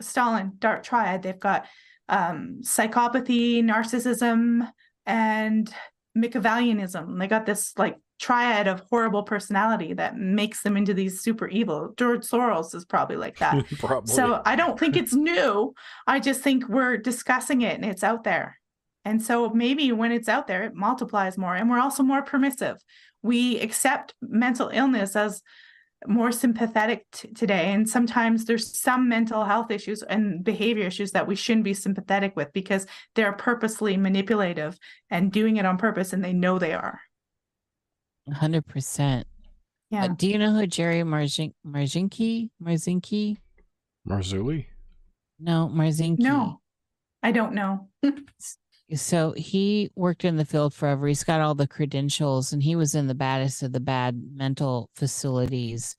Stalin dark triad. They've got um psychopathy narcissism and machiavellianism they got this like triad of horrible personality that makes them into these super evil george soros is probably like that <laughs> probably. so I don't think it's new. I just think we're discussing it and it's out there. And so maybe when it's out there, it multiplies more. And we're also more permissive. We accept mental illness as more sympathetic t- today. And sometimes there's some mental health issues and behavior issues that we shouldn't be sympathetic with because they're purposely manipulative and doing it on purpose and they know they are. 100%. Yeah. Uh, do you know who Jerry Marzin- Marzinki? Marzinki? Marzulli? No, Marzinki. no, I don't know. <laughs> So he worked in the field forever. He's got all the credentials and he was in the baddest of the bad mental facilities.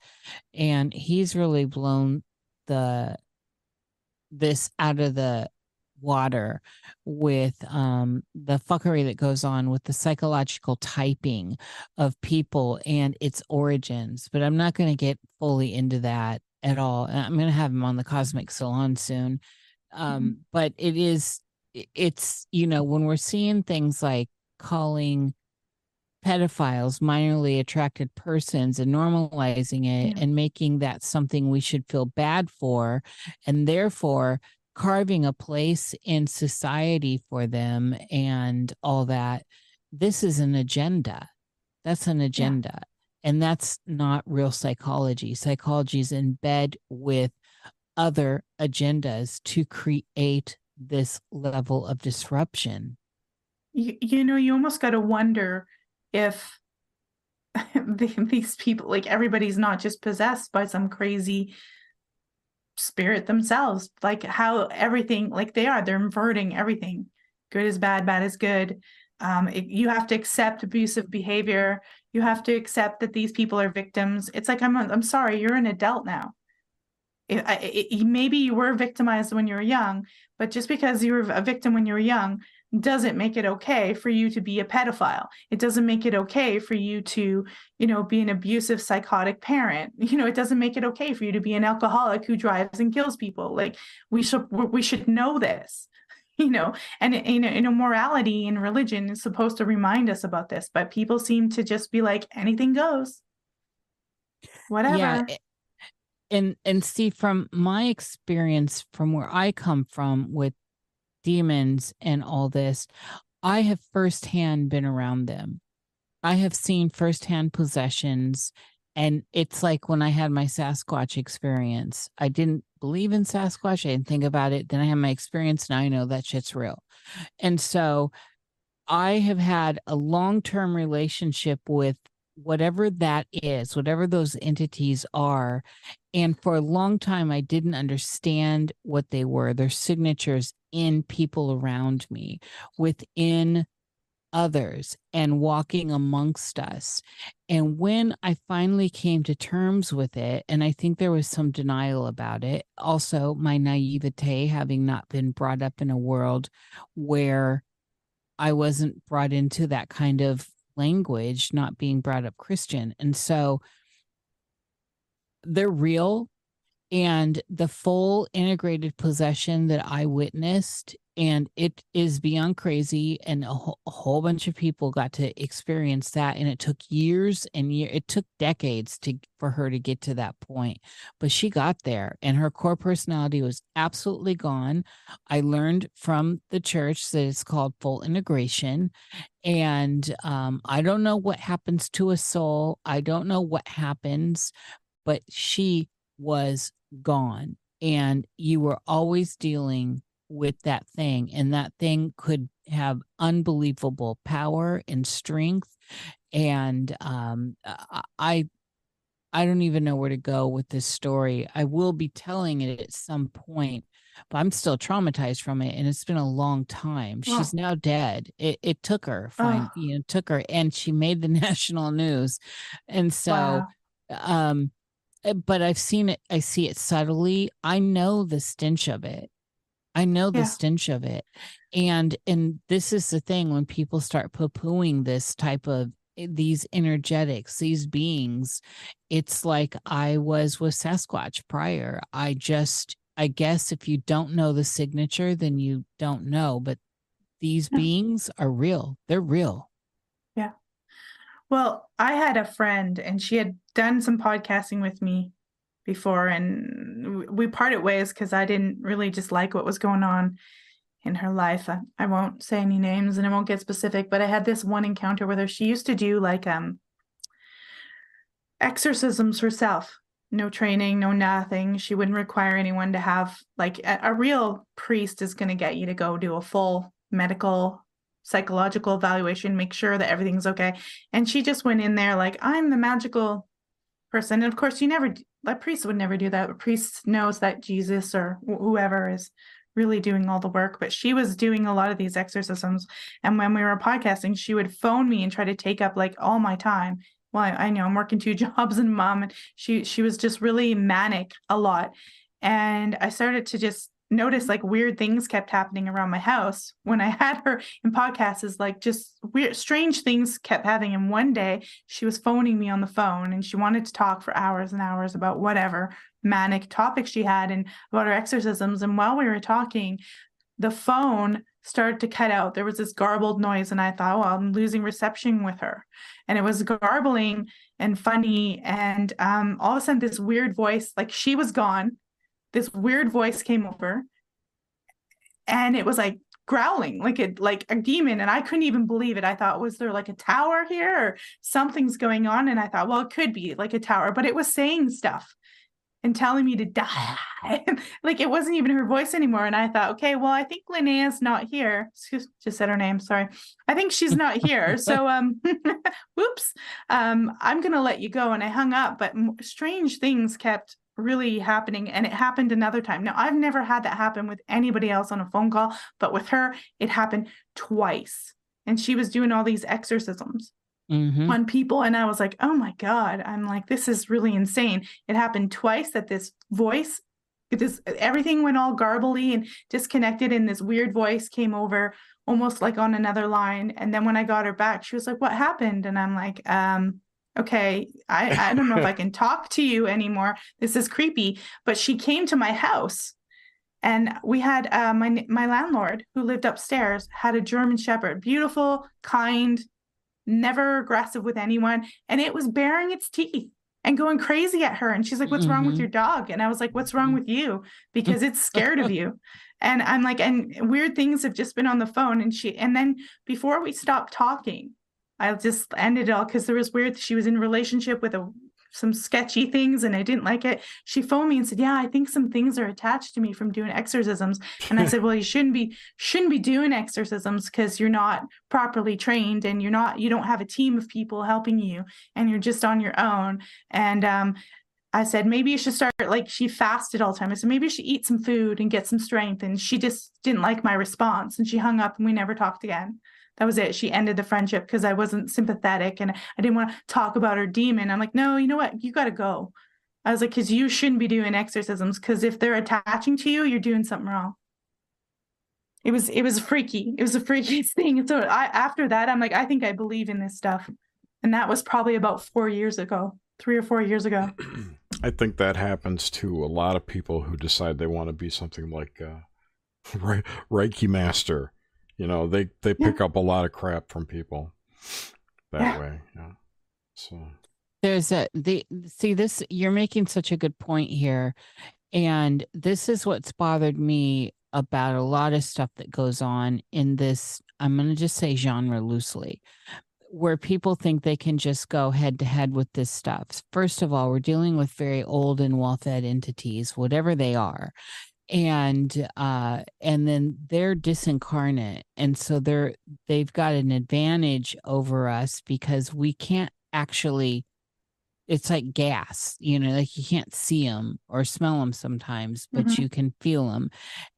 And he's really blown the this out of the water with um, the fuckery that goes on with the psychological typing of people and its origins. But I'm not going to get fully into that at all. And I'm going to have him on the Cosmic Salon soon. Um, mm-hmm. But it is, it's, you know, when we're seeing things like calling pedophiles minorly attracted persons and normalizing it yeah. and making that something we should feel bad for and therefore carving a place in society for them and all that this is an agenda that's an agenda yeah. and that's not real psychology psychology is in bed with other agendas to create this level of disruption. You, you know you almost got to wonder if <laughs> these people like everybody's not just possessed by some crazy spirit themselves. Like how everything like they are they're inverting everything. Good is bad bad is good. Um, it, you have to accept abusive behavior. You have to accept that these people are victims. It's like i'm i'm sorry you're an adult now it, it, maybe you were victimized when you were young but just because you were a victim when you were young doesn't make it okay for you to be a pedophile. It doesn't make it okay for you to, you know, be an abusive psychotic parent. <laughs> You know, it doesn't make it okay for you to be an alcoholic who drives and kills people. Like we should we should know this. <laughs> You know, and you know, you know, morality and religion is supposed to remind us about this, but people seem to just be like anything goes. Whatever. Yeah. And and see from my experience from where I come from with demons and all this, I have firsthand been around them. I have seen firsthand possessions. And it's like when I had my Sasquatch experience, I didn't believe in Sasquatch. I didn't think about it. Then I had my experience. Now I know that shit's real. And so I have had a long term relationship with whatever that is, whatever those entities are. And for a long time, I didn't understand what they were, their signatures in people around me, within others, and walking amongst us. And when I finally came to terms with it, and I think there was some denial about it, also my naivete, having not been brought up in a world where I wasn't brought into that kind of language, not being brought up Christian. And so they're real. And the full integrated possession that I witnessed and it is beyond crazy and a, whole, a whole bunch of people got to experience that and it took years and year it took decades to for her to get to that point but she got there and her core personality was absolutely gone. I learned from the church that it's called full integration and um, i don't know what happens to a soul i don't know what happens but she was gone and you were always dealing with that thing and that thing could have unbelievable power and strength and um, i i don't even know where to go with this story. I will be telling it at some point but i'm still traumatized from it and it's been a long time. She's now dead. It, it took her fine oh. you know took her and she made the <laughs> national news and so wow. um eh, but i've seen it i see it subtly. I know the stench of it I know the yeah. stench of it. And and this is the thing when people start poo-pooing this type of eh, these energetics, these beings, it's like I was with Sasquatch prior. I just I guess if you don't know the signature, then you don't know. But these yeah. beings are real. They're real. Yeah. Well, I had a friend and she had done some podcasting with me before and we parted ways because I didn't really just like what was going on in her life. I, I won't say any names and I won't get specific, but I had this one encounter with her. She used to do like um exorcisms herself. No training, no nothing. She wouldn't require anyone to have like a, a real priest is going to get you to go do a full medical psychological evaluation, make sure that everything's okay. And she just went in there like, I'm the magical person. And of course, you never, a priest would never do that. A priest knows that Jesus or whoever is really doing all the work, but she was doing a lot of these exorcisms. And when we were podcasting, she would phone me and try to take up like all my time. Well, I, I know I'm working two <laughs> jobs and mom, and she she was just really manic a lot. And I started to just notice like weird things kept happening around my house when I <laughs> had her in podcasts is like just weird strange things kept happening. And one day she was phoning me on the phone and she wanted to talk for hours and hours about whatever manic topic she had and about her exorcisms. And while we were talking the phone started to cut out. There was this garbled noise and I thought well I'm losing reception with her. And it was garbling and funny. And um all of a sudden this weird voice like she was gone this weird voice came over and it was like growling like it like a demon and i couldn't even believe it. I thought was there like a tower here or something's going on? And i thought well it could be like a tower but it was saying stuff and telling me to die. <laughs> Like it wasn't even her voice anymore and i thought okay well i think linnea's not here. Excuse, just said her name sorry. I think she's not here <laughs> so um <laughs> whoops. Um i'm gonna let you go and i hung up but strange things kept really happening and it happened another time. Now i've never had that happen with anybody else on a phone call but with her it happened twice and she was doing all these exorcisms mm-hmm. on people and i was like oh my god i'm like this is really insane. It happened twice that this voice this everything went all garbly and disconnected and this weird voice came over almost like on another line and then when i got her back she was like what happened? And i'm like um okay i i don't know if i <laughs> can talk to you anymore. This is creepy but she came to my house and we had uh, my my landlord who lived upstairs had a german shepherd beautiful kind never aggressive with anyone and it was baring its teeth and going crazy at her. And she's like what's mm-hmm. wrong with mm-hmm. your dog? And i was like what's wrong with you? <laughs> Because it's scared of you. And i'm like and weird things have just been on the phone. And she and then before we stopped talking I just ended it all because there was weird. She was in relationship with a some sketchy things and I didn't like it. She phoned me and said, "Yeah, I think some things are attached to me from doing exorcisms." And I said, "Well, you shouldn't be shouldn't be doing exorcisms because you're not properly trained and you're not you don't have a team of people helping you and you're just on your own." And um I said, maybe you should start like she fasted all the time. I said, maybe you should eat some food and get some strength. And she just didn't like my response and she hung up and we never talked again that was it. She ended the friendship because I wasn't sympathetic and I didn't want to talk about her demon. I'm like, no, you know what? You got to go. I was like, because you shouldn't be doing exorcisms because if they're attaching to you, you're doing something wrong. It was it was freaky. It was the freakiest <laughs> thing. So I after that, I'm like, I think I believe in this stuff, and that was probably about four years ago, three or four years ago. <clears throat> I think that happens to a lot of people who decide they want to be something like uh, a <laughs> Reiki master you know they they pick yeah. up a lot of crap from people that yeah. way yeah so there's a the see this you're making such a good point here and this is what's bothered me about a lot of stuff that goes on in this i'm going to just say genre loosely where people think they can just go head to head with this stuff. First of all, we're dealing with very old and well fed entities, whatever they are and uh and then they're disincarnate. And so they're they've got an advantage over us because we can't actually it's like gas you know like you can't see them or smell them sometimes but mm-hmm. you can feel them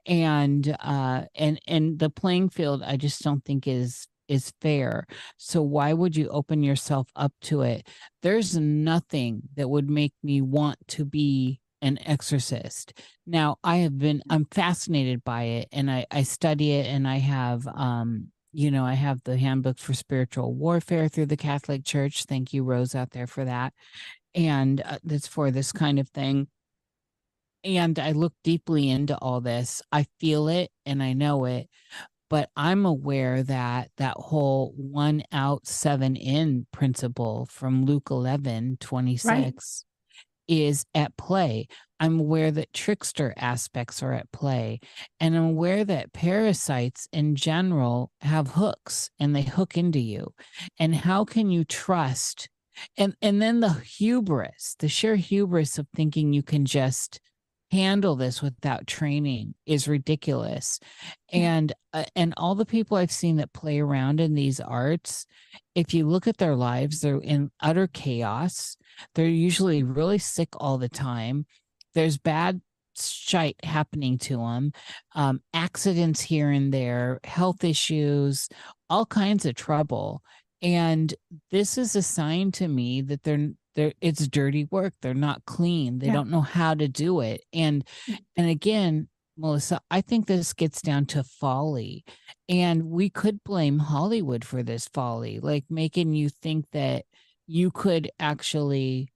and uh and and the playing field i just don't think is is fair. So why would you open yourself up to it? There's nothing that would make me want to be an exorcist. Now, I have been I'm fascinated by it and I I study it and I have um you know, I have the handbook for spiritual warfare through the Catholic Church. Thank you Rose out there for that. And uh, that's for this kind of thing. And I look deeply into all this. I feel it and I know it, but I'm aware that that whole one out, seven in principle from Luke 11 26 right is at play. I'm aware that trickster aspects are at play. And I'm aware that parasites in general have hooks and they hook into you. And how can you trust? And and then the hubris, the sheer hubris of thinking you can just handle this without training is ridiculous. And uh, and all the people i've seen that play around in these arts if you look at their lives they're in utter chaos. They're usually really sick all the time. There's bad shite happening to them, um, accidents here and there, health issues, all kinds of trouble. And this is a sign to me that they're they're it's dirty work. They're not clean. They Yeah. don't know how to do it. And mm. and again, Melissa, I think this gets down to folly. And we could blame Hollywood for this folly, like making you think that you could actually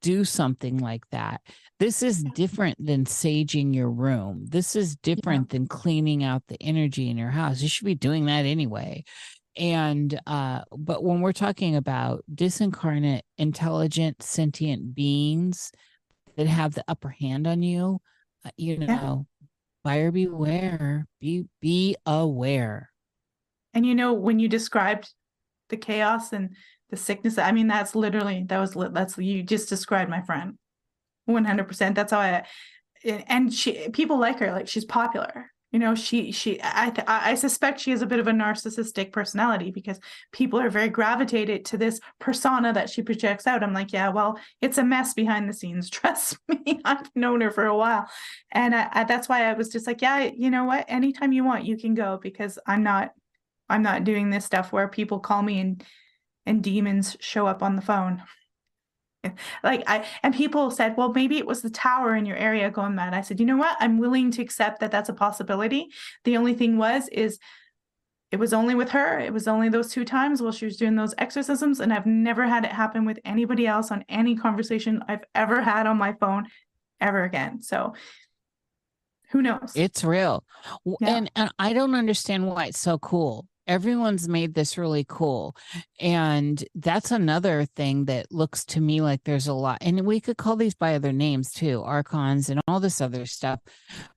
do something like that. This is different than saging your room. This is different than cleaning out the energy in your house. You should be doing that anyway. And uh but when we're talking about disincarnate, intelligent, sentient beings that have the upper hand on you, uh, you know, buyer beware, be be aware. And you know, when you described the chaos and the sickness, I mean, that's literally that was that's you just described my friend, one hundred percent. That's how I, and she people like her, like she's popular. You know, she she I I suspect she has a bit of a narcissistic personality because people are very gravitated to this persona that she projects out. I'm like, yeah, well, it's a mess behind the scenes. <laughs> Trust me, I've known her for a while, and I, I, that's why I was just like, yeah, you know what? Anytime you want, you can go because I'm not I'm not doing this stuff where people call me and and demons show up on the phone. <laughs> like I and people said, well, maybe it was the tower in your area going mad. I said, you know what? I'm willing to accept that that's a possibility. The only thing was is it was only with her. It was only those two times while she was doing those exorcisms, and I've never had it happen with anybody else on any conversation I've ever had on my phone ever again. So who knows? It's real. Yeah. And and I don't understand why it's so cool. Everyone's made this really cool. And that's another thing that looks to me like there's a lot. And we could call these by other names too, archons and all this other stuff.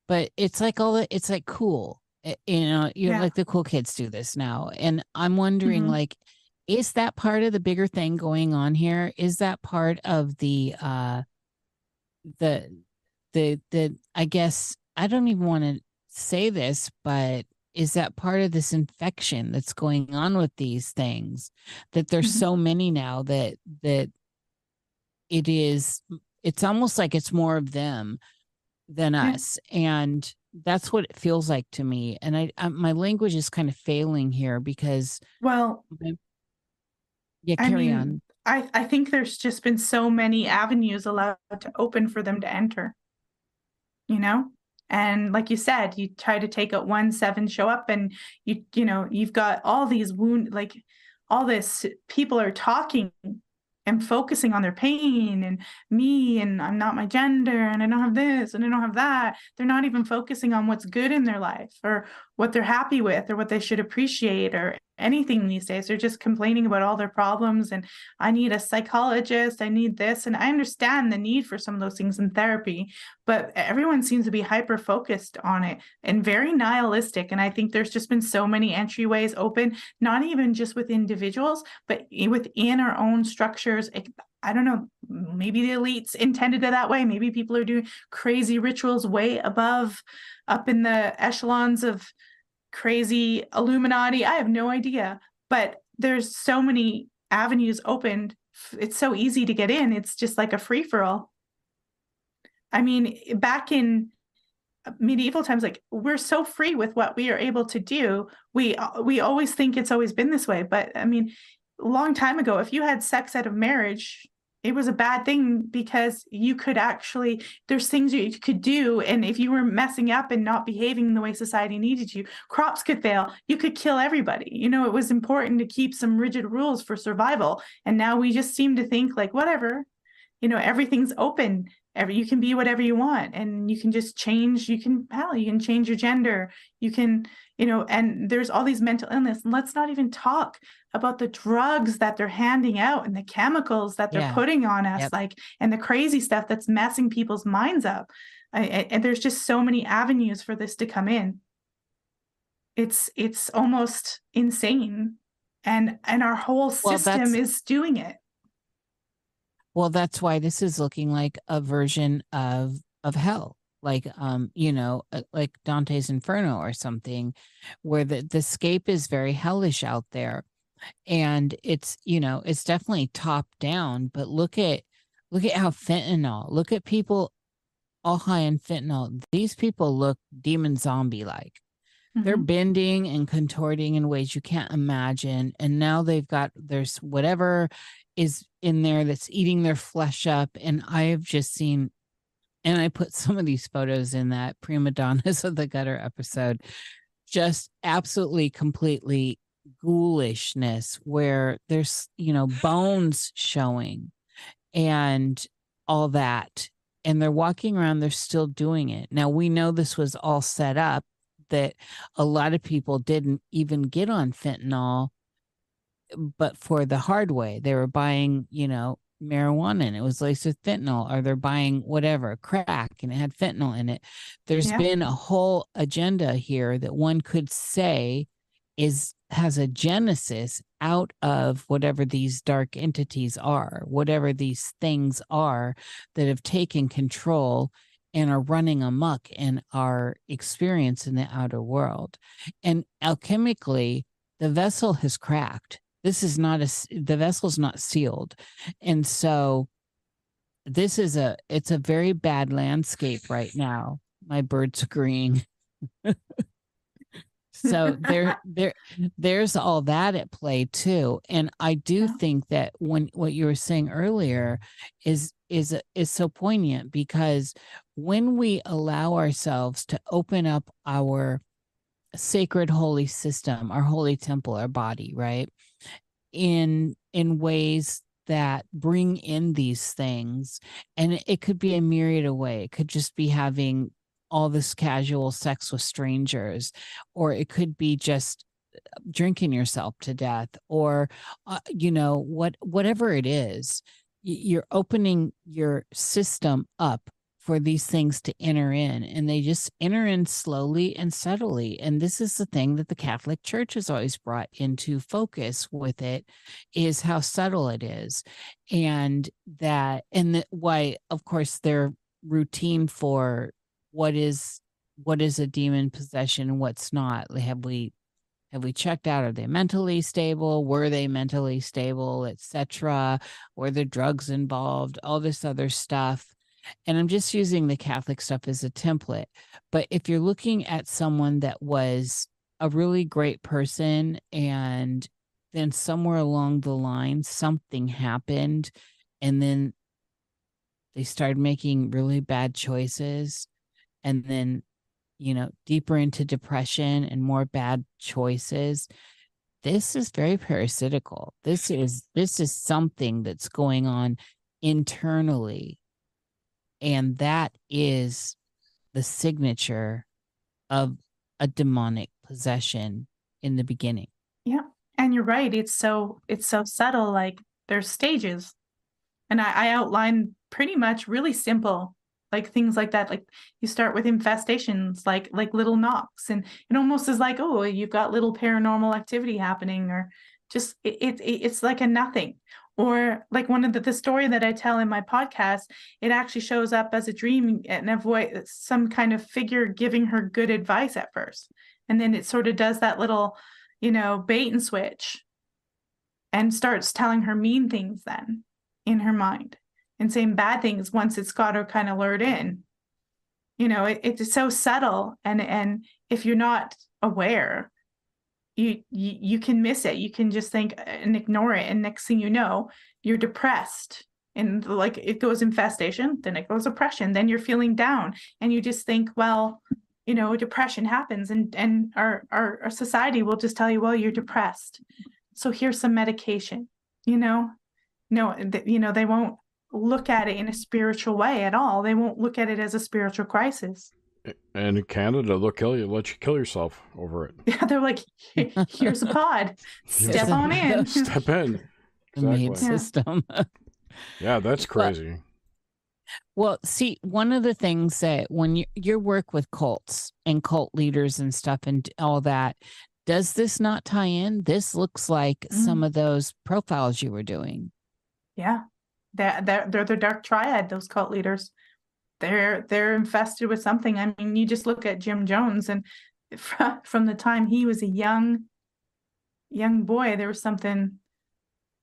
But it's like all the, it's like cool. Eh, You know, you Yeah. like the cool kids do this now. And I'm wondering Mhm. like is that part of the bigger thing going on here? Is that part of the uh the the the I guess I don't even want to say this, but is that part of this infection that's going on with these things? That there's Mhm. so many now that that it is it's almost like it's more of them than Yeah. us. And that's what it feels like to me. And I, I my language is kind of failing here because well, my- yeah, I carry mean, on. I, I think there's just been so many avenues allowed to open for them to enter. You know? And like you said, you try to take out one seven, show up, and you you know, you've got all these wound like all this people are talking and focusing on their pain and me and I'm not my gender and I don't have this and I don't have that. They're not even focusing on what's good in their life or what they're happy with or what they should appreciate or anything these days. They're just complaining about all their problems and I need a psychologist, I need this. And I understand the need for some of those things in therapy, but everyone seems to be hyper focused on it and very nihilistic. And I think there's just been so many entryways open, not even just with individuals, but within our own structures. I don't know, maybe the elites intended it that way. Maybe people are doing crazy rituals way above, up in the echelons of crazy Illuminati. I have no idea, but there's so many avenues opened. It's so easy to get in. It's just like a free for all. I mean, back in medieval times, like we're so free with what we are able to do. We we always think it's always been this way, but I mean, a long time ago, if you had sex out of marriage, it was a bad thing because you could actually there's things you could do and if you were messing up and not behaving the way society needed you crops could fail. You could kill everybody. You know it was important to keep some rigid rules for survival. And now we just seem to think like whatever you know everything's open every you can be whatever you want and you can just change you can hell you can change your gender. You can you know and there's all these mental illness. And let's not even talk about the drugs that they're handing out and the chemicals that they're Yeah. putting on us Yep. like and the crazy stuff that's messing people's minds up. I, I- and there's just so many avenues for this to come in. It's it's almost insane and and our whole system that's- is doing it Well, that's why this is looking like a version of of hell, like um, you know, uh, like Dante's Inferno or something, where the the scape is very hellish out there, and it's you know it's definitely top down. But look at look at how fentanyl. Look at people all high in fentanyl. These people look demon zombie like. They're Mhm. bending and contorting in ways you can't imagine. And now they've got there's whatever is in there that's eating their flesh up. And I have just seen, and I put some of these photos in that prima donnas of the gutter episode, just absolutely completely ghoulishness where there's, you know, bones showing and all that. And they're walking around, they're still doing it. Now we know this was all set up that a lot of people didn't even get on fentanyl, but for the hard way. They were buying, you know, marijuana and it was laced with fentanyl, or they're buying whatever, crack and it had fentanyl in it. There's Yeah. been a whole agenda here that one could say is has a genesis out of whatever these dark entities are, whatever these things are that have taken control and are running amok in our experience in the outer world. And alchemically, the vessel has cracked. This is not a the vessel's not sealed. And so this is a it's a very bad landscape right now. My bird's agreeing. <laughs> so there <laughs> there there's all that at play too and i do Yeah. think that when what you were saying earlier is is is so poignant because when we allow ourselves to open up our sacred holy system our holy temple our body right in in ways that bring in these things. And it- could be a myriad of way. It could just be having all this casual sex with strangers or it could be just drinking yourself to death or uh, you know what whatever it is you're opening your system up for these things to enter in and they just enter in slowly and subtly and this is the thing that the catholic church has always brought into focus with it is how subtle it is and that and that why of course their routine for what is what is a demon possession and what's not. Have we have we checked out are they mentally stable? Were they mentally stable etc were the drugs involved? All this other stuff and i'm just using the catholic stuff as a template. But if you're looking at someone that was a really great person and then somewhere along the line something happened and then they started making really bad choices and then you know deeper into depression and more bad choices this is very parasitical. This is this is something that's going on internally and that is the signature of a demonic possession in the beginning Yeah. And you're right. It's so it's so subtle. Like there's stages, and I, I outline pretty much really simple, like things like that. Like you start with infestations, like like little knocks, and it almost is like, oh, you've got little paranormal activity happening, or just it, it it- it's like a nothing. Or like one of the, the story that I tell in my podcast, it actually shows up as a dream and avoid some kind of figure giving her good advice at first, and then it sort of does that little you know, bait and switch and starts telling her mean things then in her mind and saying bad things once it's got her kind of lured in. You know, it, it's so subtle and and if you're not aware, you, you can miss it. You can just think and ignore it. And next thing you know, you're depressed. And like it goes infestation, then it goes oppression, then you're feeling down. And you just think, well, you know depression happens and and our, our our society will just tell you well you're depressed so here's some medication you know no th- you know they won't look at it in a spiritual way at all they won't look at it as a spiritual crisis And in Canada, they'll kill you, let you kill yourself over it. yeah <laughs> they're like here's a pod <laughs> step a- on in <laughs> Step in. the MAID Exactly. Yeah. system Yeah, that's crazy. Well, see, one of the things that when you your work with cults and cult leaders and stuff and all that, does this not tie in? This looks like mm-hmm. some of those profiles you were doing. yeah they're, they're they're the dark triad those cult leaders they're they're infested with something. I mean you just look at jim jones and <laughs> from, from the time he was a young young boy there was something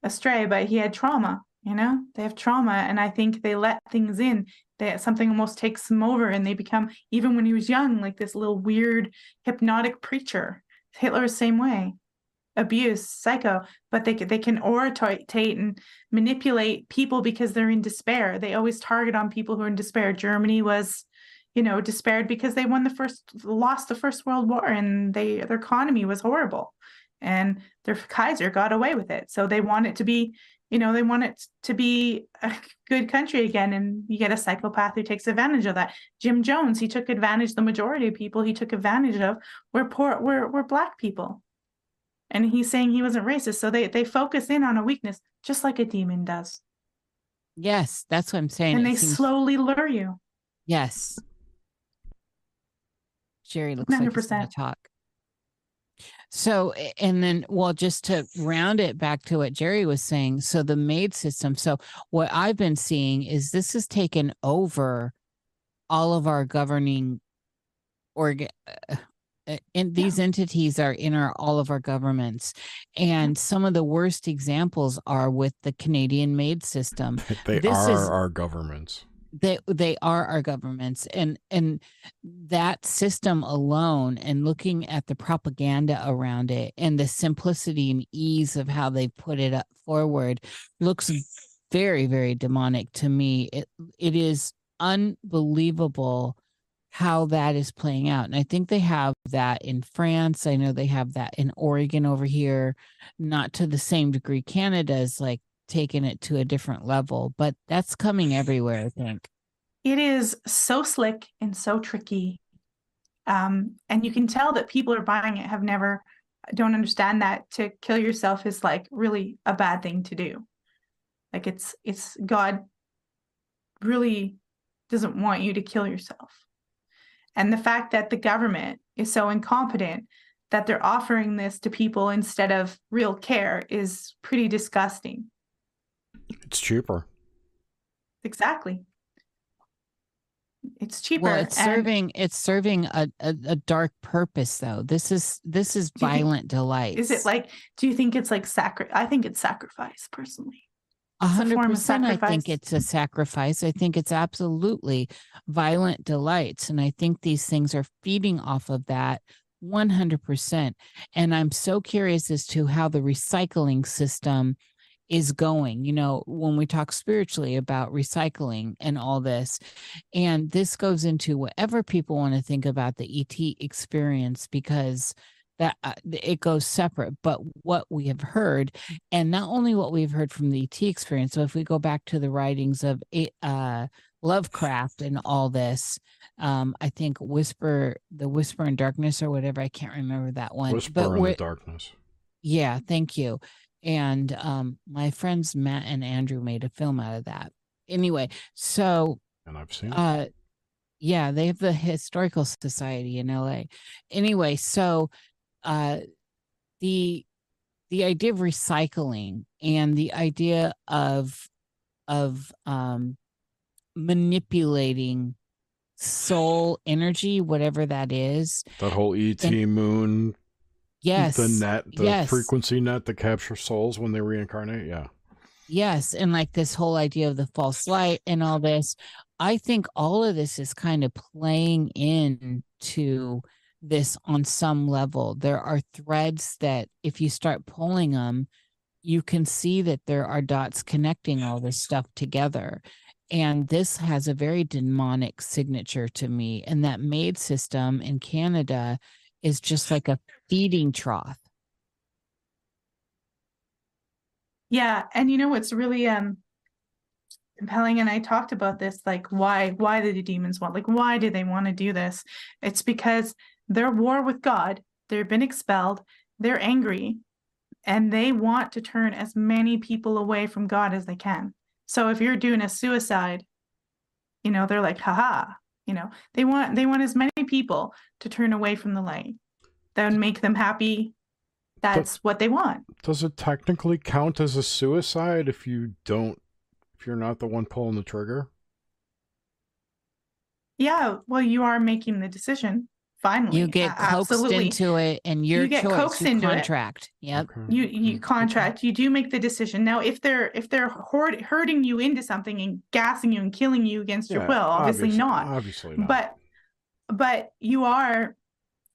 astray but he had trauma you know? They have trauma and i think they let things in. That something almost takes them over and they become even when he was young like this little weird hypnotic preacher. Hitler same way abuse psycho but they they can orientate and manipulate people because they're in despair. They always target on people who are in despair. Germany was you know despaired because they won the first lost the first world war and they their economy was horrible and their kaiser got away with it. So they want it to be you know they want it to be a good country again and you get a psychopath who takes advantage of that. Jim jones he took advantage the majority of people he took advantage of were poor were, were black people and he's saying he wasn't racist so they they focus in on a weakness just like a demon does yes that's what i'm saying and it they seems... slowly lure you yes jerry looks 100%. like he's going to talk so, and then, well, just to round it back to what Jerry was saying, so the MAID system. So, what I've been seeing is this has taken over all of our governing organ. Uh, Uh, and these yeah. entities are in our all of our governments. And some of the worst examples are with the canadian MAID system. <laughs> They this are is, our governments. They they are our governments. And and that system alone and looking at the propaganda around it and the simplicity and ease of how they put it up forward looks very very demonic to me. It it is unbelievable how that is playing out and i think they have that in france i know they have that in oregon over here not to the same degree canada is like taken it to a different level, but that's coming everywhere, I think. It is so slick and so tricky. Um, and you can tell that people are buying it have never don't understand that to kill yourself is like really a bad thing to do. Like it's it's God really doesn't want you to kill yourself. And the fact that the government is so incompetent that they're offering this to people instead of real care is pretty disgusting. It's cheaper. Exactly. It's cheaper. Well, it's and serving it's serving a, a, a, dark purpose though. This is this is violent delight. Is it like do you think it's like sacri I think it's sacrifice personally. A hundred percent I think it's a sacrifice. I think it's absolutely violent delights. And I think these things are feeding off of that 100%. And I'm so curious as to how the recycling system is going, you know, when we talk spiritually about recycling and all this. And this goes into whatever people want to think about the ET experience because that uh, it goes separate but what we have heard and not only what we've heard from the et experience so if we go back to the writings of uh, lovecraft and all this um, i think whisper the whisper in darkness or whatever i can't remember that one whisper but in the darkness yeah thank you and um, my friends Matt and Andrew made a film out of that. Anyway, so and I've seen uh, yeah, they have the historical society in LA. Anyway, so uh, the the idea of recycling and the idea of of um, manipulating soul energy, whatever that is. That whole ET and, moon Yes. The net, the yes. frequency net that captures souls when they reincarnate. Yeah. Yes. And like this whole idea of the false light and all this. I think all of this is kind of playing into this on some level. There are threads that, if you start pulling them, you can see that there are dots connecting all this stuff together. And this has a very demonic signature to me. And that MAID system in Canada is just like a feeding trough. Yeah, and you know what's really um compelling and I talked about this like why why do the demons want like why do they want to do this? It's because they're war with God, they've been expelled, they're angry. And they want to turn as many people away from God as they can. So if you're doing a suicide, you know, they're like haha, you know. They want they want as many people to turn away from the light that would make them happy. That's but what they want. does it technically count as a suicide if you don't if you're not the one pulling the trigger? Yeah well you are making the decision finally. You get A- coaxed absolutely. into it and your get choice. coaxed you into it. contract. Yep. Okay. you you Okay. contract you do make the decision now if they're if they're hoard, hurting you into something and gassing you and killing you against your Yeah, will obviously, not Obviously not. but but you are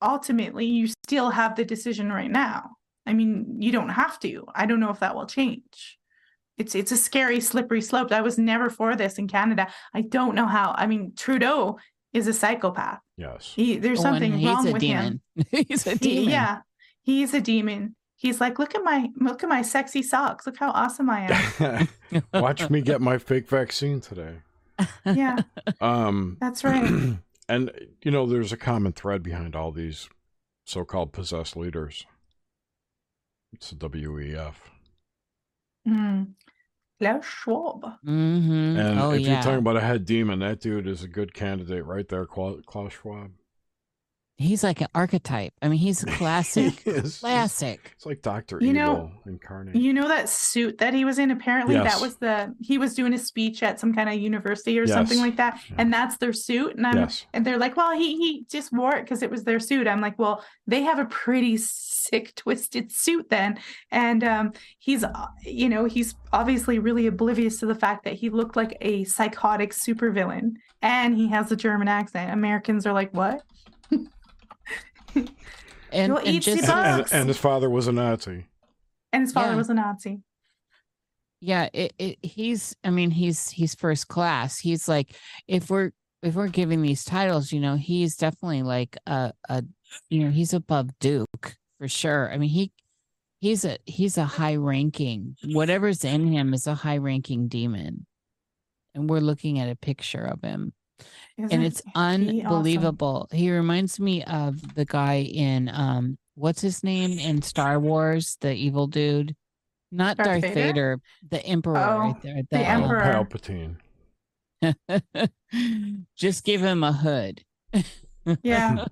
ultimately you still have the decision right now i mean you don't have to i don't know if that will change it's it's a scary slippery slope i was never for this in canada i don't know how i mean trudeau is a psychopath yes. he, there's Oh, something wrong a with him demon. <laughs> he's a he- demon. yeah, he's a demon. He's like, look at my look at my sexy socks. Look how awesome I am. <laughs> Watch me get my fake vaccine today. <laughs> yeah, Um, that's right. <clears throat> and you know, there's a common thread behind all these so-called possessed leaders. It's the WEF. Mm. Klaus Schwab. Mm-hmm. And oh if yeah. you're talking about a head demon, that dude is a good candidate right there, Klaus Klaus Schwab. He's like an archetype. I mean, he's <laughs> a classic. He is. classic. It's like Doctor You Evil know- incarnate. You know that suit that he was in? Apparently, Yes. that was the he was doing a speech at some kind of university or something like that, Yeah. and that's their suit. And I'm yes. and they're like, well, he he just wore it because it was their suit. I'm like, well, they have a pretty sick, twisted suit then, and um, he's uh, you know he's obviously really oblivious to the fact that he looked like a psychotic supervillain, and he has a German accent. Americans are like, what? <laughs> <laughs> And, You'll and just And, and his father was a Nazi. And his father Yeah. was a Nazi. yeah, it, it he's I mean, he's he's first class. He's like if we're if we're giving these titles, you know, he's definitely like a a you know, he's above Duke for sure. I mean, he he's a he's a high ranking whatever's in him is a high ranking demon. And we're looking at a picture of him. And Isn't it's he awesome? unbelievable. He reminds me of the guy in um what's his name in Star Wars, the evil dude. Not Darth Darth, Vader? Vader? the Emperor Oh, right there. the um, Emperor. Palpatine. <laughs> Just give him a hood. <laughs> Yeah.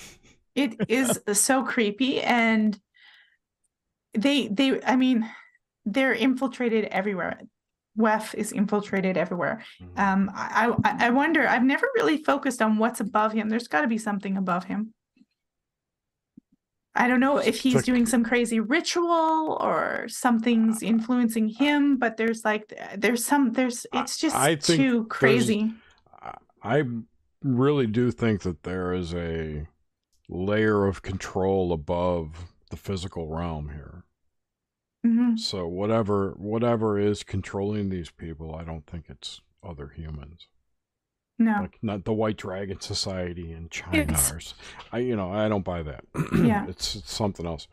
<laughs> it is so creepy and they they I mean they're infiltrated everywhere. WEF is infiltrated everywhere. Mhm. Um I I, I wonder, I've never really focused on what's above him. There's gotta be something above him. I don't know if he's doing some crazy ritual or something's influencing him, but there's like there's some there's it's just I think too crazy. I- I really do think that there is a layer of control above the physical realm here. Mhm. So whatever whatever is controlling these people, I don't think it's other humans. No. Like not the White Dragon Society in China. It's- Or, s- I you know I don't buy that. <clears throat> Yeah. it's, it's something else.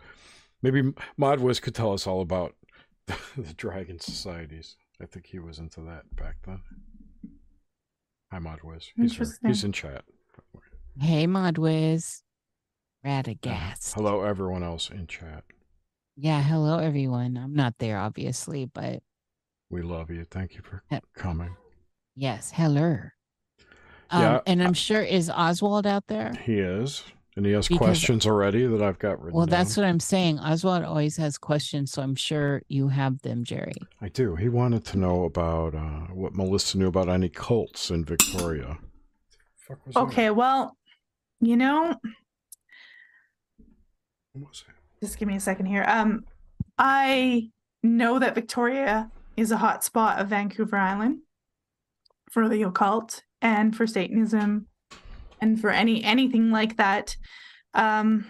Maybe Modwiz could tell us all about <laughs> the Dragon Societies. I think he was into that back then. Hi, Modwiz. He's here. He's in chat. Hey Modwiz. Uh, Radagast. hello, everyone else in chat. Yeah, hello everyone. I'm not there obviously, but We love you. Thank you for Yep. coming. yes, hello. Um, Yeah, and I'm sure is Oswald out there? He is, and he has Because- questions already that I've got written. Well, that's down. what I'm saying. Oswald always has questions, so I'm sure you have them, Jerry. I do. He wanted to know about uh, what Melissa knew about any cults in Victoria. Fuck was that? Okay, well, you know, What was it? Just give me a second here. Um, I know that Victoria is a hot spot of Vancouver Island for the occult and for Satanism and for any anything like that. Um,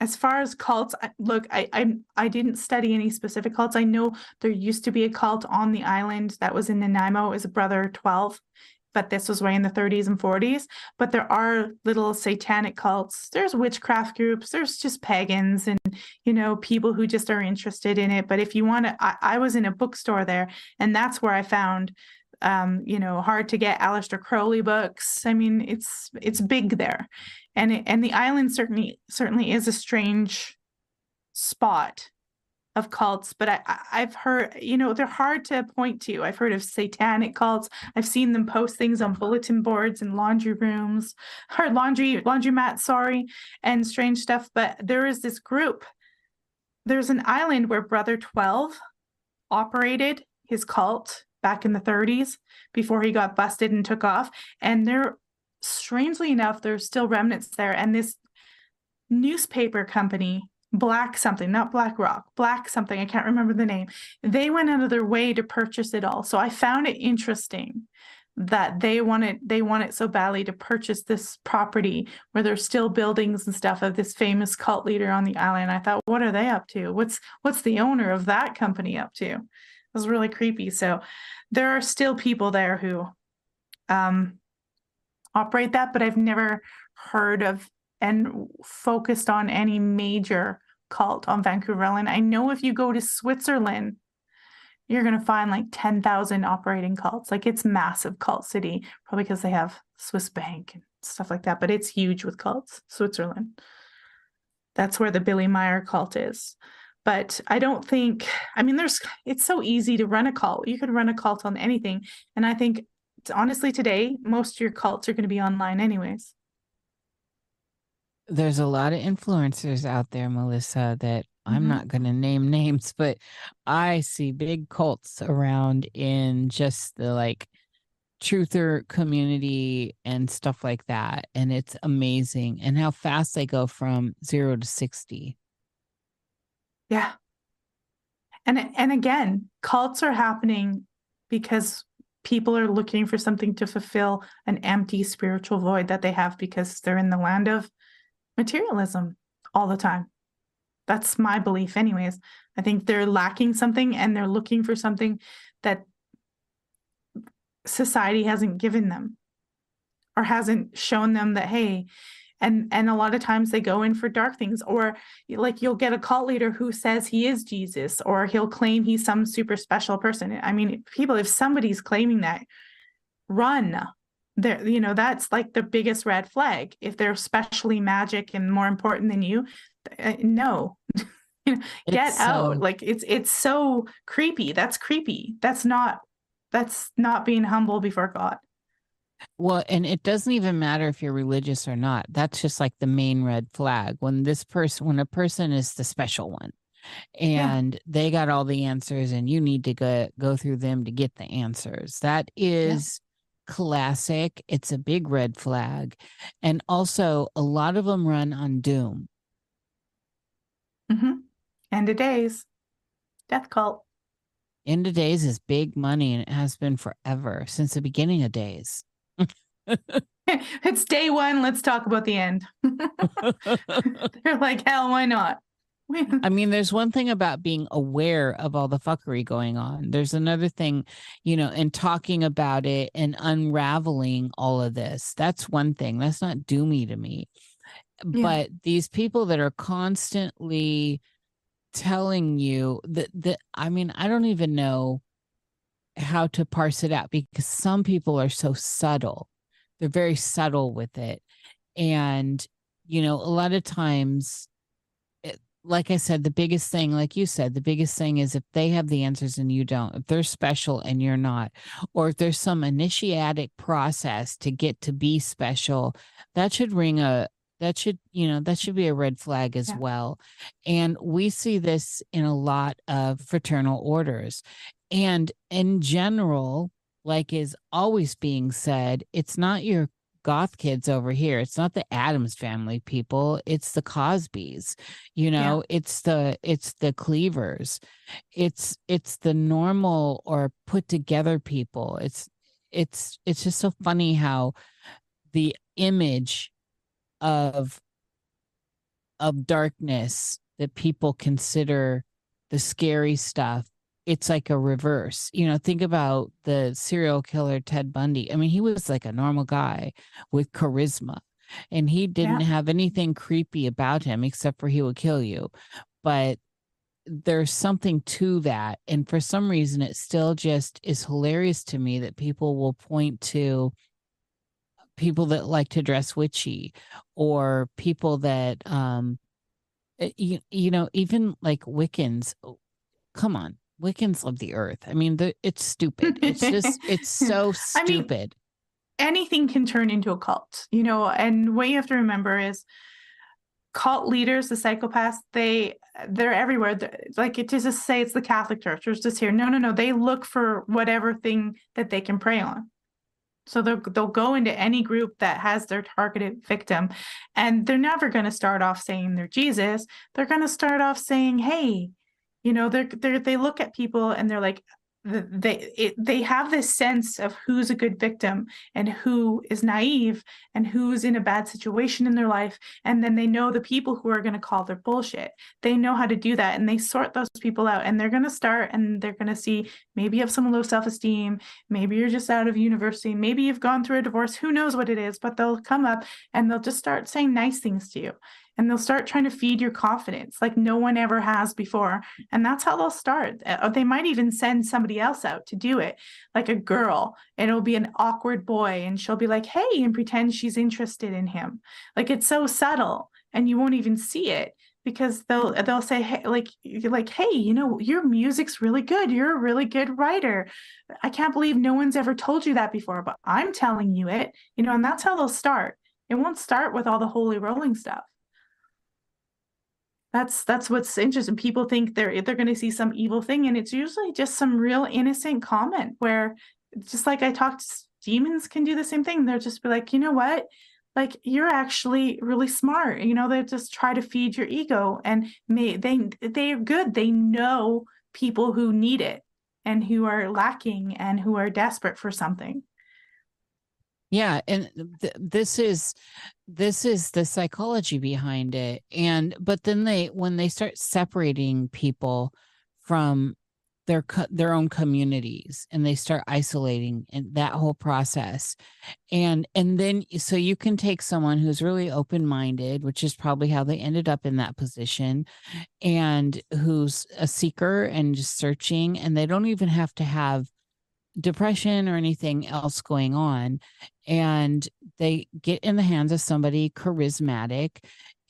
as far as cults, look, I, I I didn't study any specific cults. I know there used to be a cult on the island that was in Nanaimo. It was a Brother Twelve, but this was way in the 30s and 40s. But there are little satanic cults. There's witchcraft groups. There's just pagans and you know people who just are interested in it. But if you want to, I, I was in a bookstore there, and that's where I found um you know hard to get Aleister Crowley books i mean it's it's big there and it, and the island certainly certainly is a strange spot of cults but I, i've heard you know they're hard to point to i've heard of satanic cults i've seen them post things on bulletin boards and laundry rooms <laughs> or laundry laundromat sorry and strange stuff but there is this group there's an island where brother 12 operated his cult back in the 30s before he got busted and took off and they're strangely enough, there's still remnants there. And this newspaper company, Black something, not Black Rock, Black something, I can't remember the name, they went out of their way to purchase it all. So I found it interesting that they wanted they want it so badly to purchase this property where there's still buildings and stuff of this famous cult leader on the island. I thought, what are they up to? What's what's the owner of that company up to? It was really creepy. So there are still people there who um operate that, but I've never heard of and focused on any major cult on Vancouver Island. I know if you go to Switzerland, you're going to find like 10,000 operating cults. Like it's massive cult city, probably because they have Swiss bank and stuff like that, but it's huge with cults, Switzerland. That's where the Billy Meier cult is. But I don't think, I mean, there's, it's so easy to run a cult. You could run a cult on anything. And I think honestly, today, most of your cults are going to be online anyways. There's a lot of influencers out there, Melissa, that I'm Mhm. not going to name <laughs> names, but I see big cults around in just the like truther community and stuff like that. And it's amazing. And how fast they go from zero to 60. Yeah. And and again, cults are happening because people are looking for something to fulfill an empty spiritual void that they have because they're in the land of materialism all the time. That's my belief anyways. I think they're lacking something and they're looking for something that society hasn't given them or hasn't shown them that hey, and and a lot of times they go in for dark things or like you'll get a cult leader who says he is jesus or he'll claim he's some super special person i mean people if somebody's claiming that run there you know that's like the biggest red flag. If they're specially magic and more important than you uh, no. You <laughs> know, get It's out. so- like it's it's so creepy. That's creepy. That's not that's not being humble before god. Well, and it doesn't even matter if you're religious or not. That's just like the main red flag. When this person, when a person is the special one Yeah. and they got all the answers and you need to go, go through them to get the answers, that is classic. It's a big red flag. And also, a lot of them run on doom. hmm end of days death cult End of days is big money and it has been forever since the beginning of days. <laughs> <laughs> it's day one. Let's talk about the end. <laughs> They're like, hell, why not? <laughs> I mean, there's one thing about being aware of all the fuckery going on. There's another thing, you know, and talking about it and unraveling all of this. That's one thing. That's not doomy to me. Yeah. But these people that are constantly telling you that that I mean, I don't even know how to parse it out because some people are so subtle. They're very subtle with it. And, you know, a lot of times like I said, the biggest thing, like you said, the biggest thing is if they have the answers and you don't, if they're special and you're not, or if there's some initiatic process to get to be special, that should ring a that should you know that should be a red flag as Yeah. well and we see this in a lot of fraternal orders and in general like is always being said it's not your goth kids over here. It's not the Addams family people. It's the cosbys you Yeah. know? It's the it's the cleavers. It's it's the normal or put together people. It's it's it's just so funny how the image of of darkness that people consider the scary stuff it's like a reverse you know think about the serial killer ted bundy i mean he was like a normal guy with charisma and he didn't have anything creepy about him except for he would kill you but there's something to that and for some reason it still just is hilarious to me that people will point to people that like to dress witchy or people that um uh, you, you know even like wiccans oh, come on wiccans love the earth i mean the, it's stupid it's just <laughs> it's so I mean, stupid Anything can turn into a cult, you know, and what you have to remember is cult leaders, the psychopaths, they they're everywhere. They're- like it just say it's the Catholic Church or it's just here. No, no, no. They look for whatever thing that they can prey on. So they'll they'll go into any group that has their targeted victim, and they're never going to start off saying they're Jesus. They're going to start off saying, "Hey, you know," they're they they look at people and they're like, they it, they have this sense of who's a good victim and who is naive and who's in a bad situation in their life. And then they know the people who are going to call their bullshit. They know how to do that and they sort those people out and they're going to start and they're going to see maybe you have some low self-esteem maybe you're just out of university maybe you've gone through a divorce who knows what it is but they'll come up and they'll just start saying nice things to you and they'll start trying to feed your confidence like no one ever has before. And that's how they'll start. Uh, they might even send somebody else out to do it like a girl. And it'll be an awkward boy and she'll be like hey and pretend she's interested in him. Like it's so subtle and you won't even see it because they'll they'll say hey like like hey you know your music's really good. You're a really good writer. I can't believe no one's ever told you that before but i'm telling you it. You know and that's how they'll start. It won't start with all the holy rolling stuff that's that's what's interesting. People think they're they're going to see some evil thing, and it's usually just some real innocent comment where, just like I talked, demons can do the same thing. They'll just be like, you know what, like you're actually really smart. You know, they just try to feed your ego, and may they they're good. They know people who need it and who are lacking and who are desperate for something. Yeah, and th- this is this is the psychology behind it. And but then they when they start separating people from their their own communities and they start isolating and that whole process and and then so you can take someone who's really open minded which is probably how they ended up in that position and who's a seeker and just searching and they don't even have to have depression or anything else going on and they get in the hands of somebody charismatic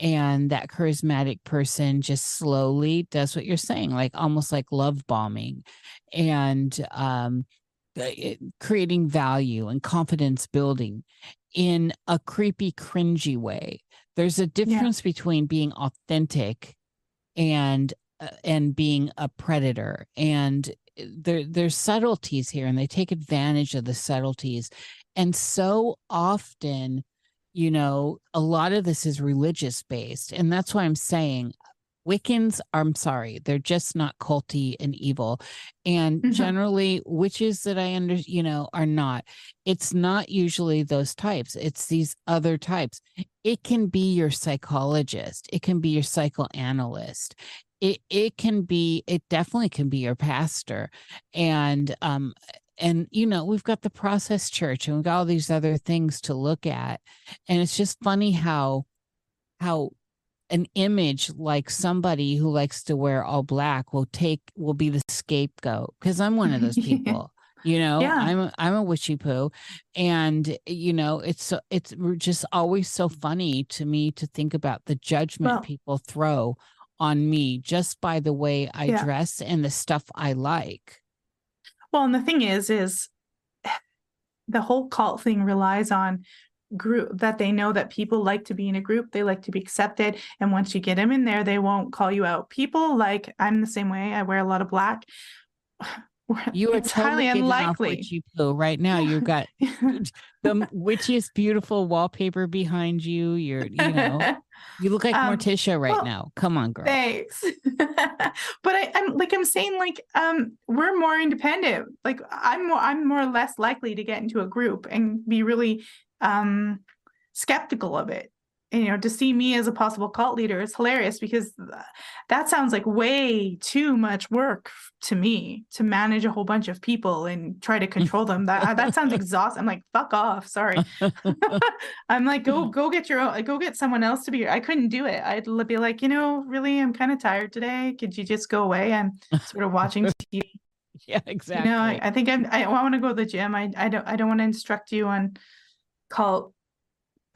and that charismatic person just slowly does what you're saying like almost like love bombing and um creating value and confidence building in a creepy cringy way there's a difference yeah. between being authentic and uh, and being a predator and there there's subtleties here and they take advantage of the subtleties and so often you know a lot of this is religious based and that's why i'm saying Wiccans, I'm sorry, they're just not culty and evil. And mm-hmm. generally, witches that I under, you know, are not. It's not usually those types. It's these other types. It can be your psychologist. It can be your psychoanalyst it it can be it definitely can be your pastor. And um and you know we've got the process church and we've got all these other things to look at. And it's just funny how how an image like somebody who likes to wear all black will take will be the scapegoat because i'm one of those <laughs> people you know? Yeah. i'm a, i'm a witchy poo. And you know it's so it's just always so funny to me to think about the judgment well, people throw on me just by the way I yeah. dress and the stuff I like. Well, and the thing is, is <sighs> the whole cult thing relies on group that they know that people like to be in a group they like to be accepted and once you get them in there they won't call you out people like i'm the same way i wear a lot of black <sighs> you are it's totally highly unlikely. you poo right now. You've <laughs> got the witchiest beautiful wallpaper behind you. You're, you know, <laughs> you look like um, Morticia right well, now. Come on, girl. Thanks. <laughs> but I, am like I'm saying, like, um, we're more independent. Like I'm more, I'm more or less likely to get into a group and be really um skeptical of it you know to see me as a possible cult leader is hilarious because that sounds like way too much work to me to manage a whole bunch of people and try to <laughs> control them. That uh, that sounds exhausting i'm like fuck off sorry. <laughs> <laughs> I'm like go go get your own go get someone else to be i couldn't do it. I'd be like you know really i'm kind of tired today. Could you just go away? I'm sort of watching tv yeah exactly you know i, I think I'm, i want to go to the gym. I i don't i don't want to instruct you on cult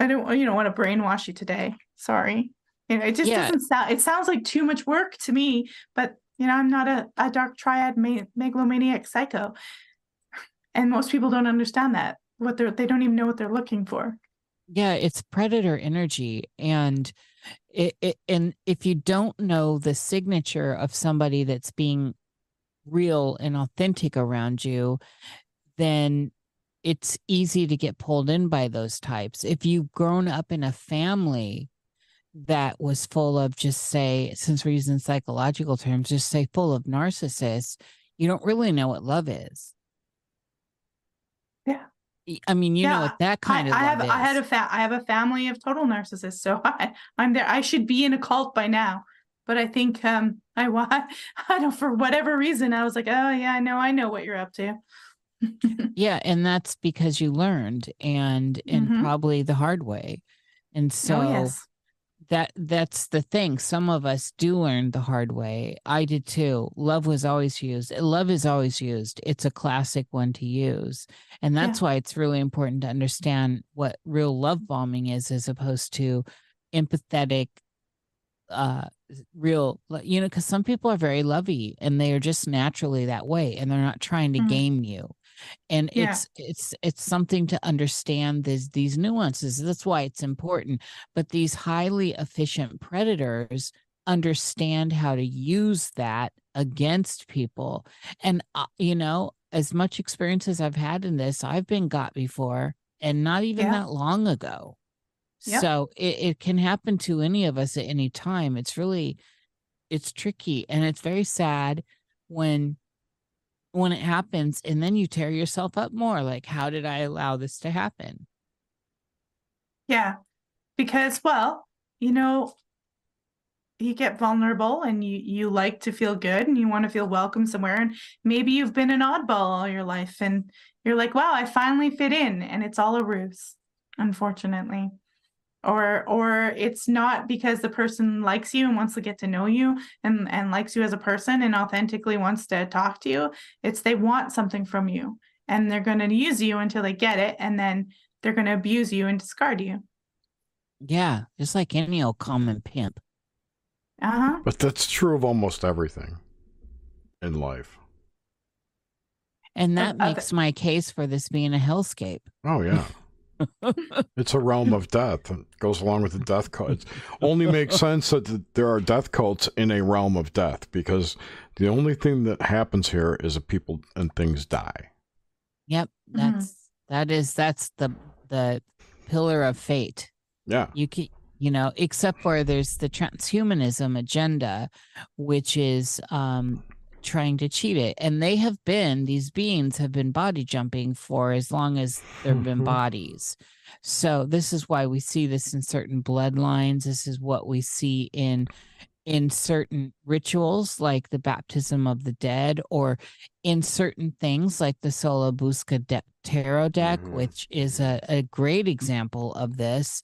I don't, you don't want to brainwash you today. Sorry. You know, it just yeah. doesn't sound, it sounds like too much work to me, but you know, I'm not a, a dark triad me- megalomaniac psycho. And most people don't understand that what they're, they don't even know what they're looking for. Yeah. It's predator energy. And it, it and if you don't know the signature of somebody that's being real and authentic around you, then it's easy to get pulled in by those types. If you've grown up in a family that was full of just say, since we're using psychological terms, just say full of narcissists, you don't really know what love is. Yeah. I mean, you know what that kind I, of I have love I had a is. fa- I have a family of total narcissists, so <laughs> I, I'm there. I should be in a cult by now, but I think um I <laughs> I don't for whatever reason I was like, oh yeah, I know I know what you're up to. <laughs> yeah, and that's because you learned and and Mhm. probably the hard way. And so oh yes, that that's the thing some of us do learn the hard way i did too love was always used love is always used it's a classic one to use and that's why it's really important to understand what real love bombing is as opposed to empathetic uh real you know because some people are very lovey and they are just naturally that way and they're not trying to Mhm. game you and Yeah. it's it's it's something to understand these these nuances that's why it's important but these highly efficient predators understand how to use that against people and uh, you know as much experience as i've had in this i've been got before and not even Yeah. that long ago Yep. so it, it can happen to any of us at any time it's really it's tricky and it's very sad when when it happens and then you tear yourself up more like how did i allow this to happen? Yeah, because well, you know, you get vulnerable and you you like to feel good and you want to feel welcome somewhere and maybe you've been an oddball all your life and you're like wow i finally fit in and it's all a ruse unfortunately or or it's not because the person likes you and wants to get to know you and and likes you as a person and authentically wants to talk to you it's they want something from you and they're going to use you until they get it and then they're going to abuse you and discard you yeah just like any old common pimp uh-huh But that's true of almost everything in life. and that other- makes my case for this being a hellscape Oh yeah. <laughs> <laughs> it's a realm of death. It goes along with the death cult. It only makes sense that there are death cults in a realm of death because the only thing that happens here is that people and things die. yep Mhm. that's that is that's the the pillar of fate Yeah. you can you know except for there's the transhumanism agenda which is um trying to cheat it and they have been these beings have been body jumping for as long as there have been Mhm. bodies so this is why we see this in certain bloodlines this is what we see in in certain rituals like the baptism of the dead or in certain things like the Sola Busca de- tarot deck Mhm. which is a, a great example of this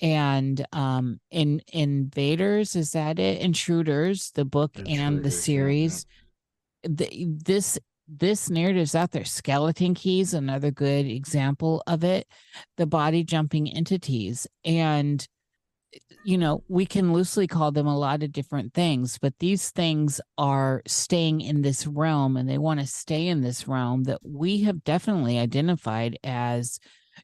and um in invaders is that it intruders the book and the series yeah. The, this this narrative's out there. Skeleton keys another good example of it the body jumping entities and you know we can loosely call them a lot of different things but these things are staying in this realm and they want to stay in this realm that we have definitely identified as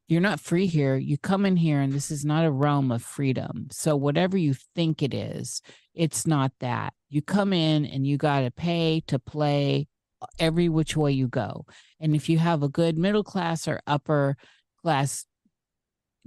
you're not free here. You come in here and this is not a realm of freedom. So whatever you think it is it's not that. You come in and you got to pay to play uh, every which way you go. And if you have a good middle class or upper class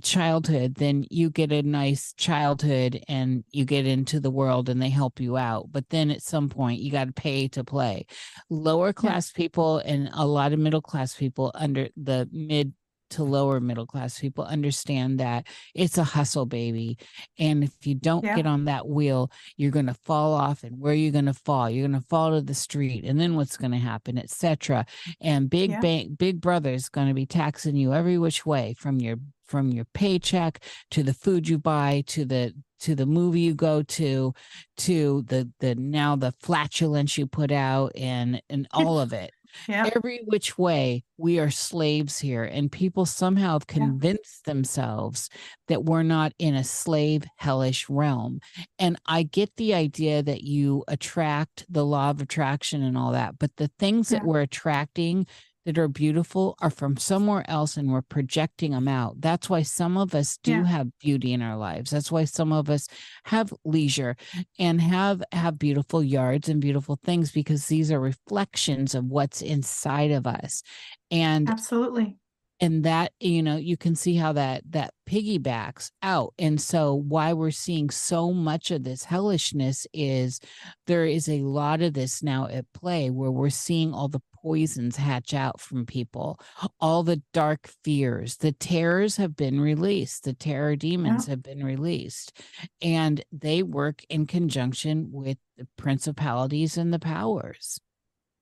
childhood then you get a nice childhood and you get into the world and they help you out. But then at some point you got to pay to play. Lower class people and a lot of middle class people under the mid to lower middle class people understand that it's a hustle baby and if you don't Yeah. get on that wheel you're going to fall off and where are you're going to fall you're going to fall to the street and then what's going to happen etc and big Yeah. bank big brother is going to be taxing you every which way from your from your paycheck to the food you buy to the to the movie you go to to the the now the flatulence you put out and and all of it yeah. every which way we are slaves here and people somehow have Yeah. convinced themselves that we're not in a slave hellish realm. And i get the idea that you attract the law of attraction and all that but the things that we're attracting that are beautiful are from somewhere else and we're projecting them out. That's why some of us do Yeah. have beauty in our lives. That's why some of us have leisure and have have beautiful yards and beautiful things because these are reflections of what's inside of us. And absolutely and that you know you can see how that that piggybacks out and so why we're seeing so much of this hellishness is there is a lot of this now at play where we're seeing all the poisons hatch out from people all the dark fears the terrors have been released the terror demons yeah. have been released and they work in conjunction with the principalities and the powers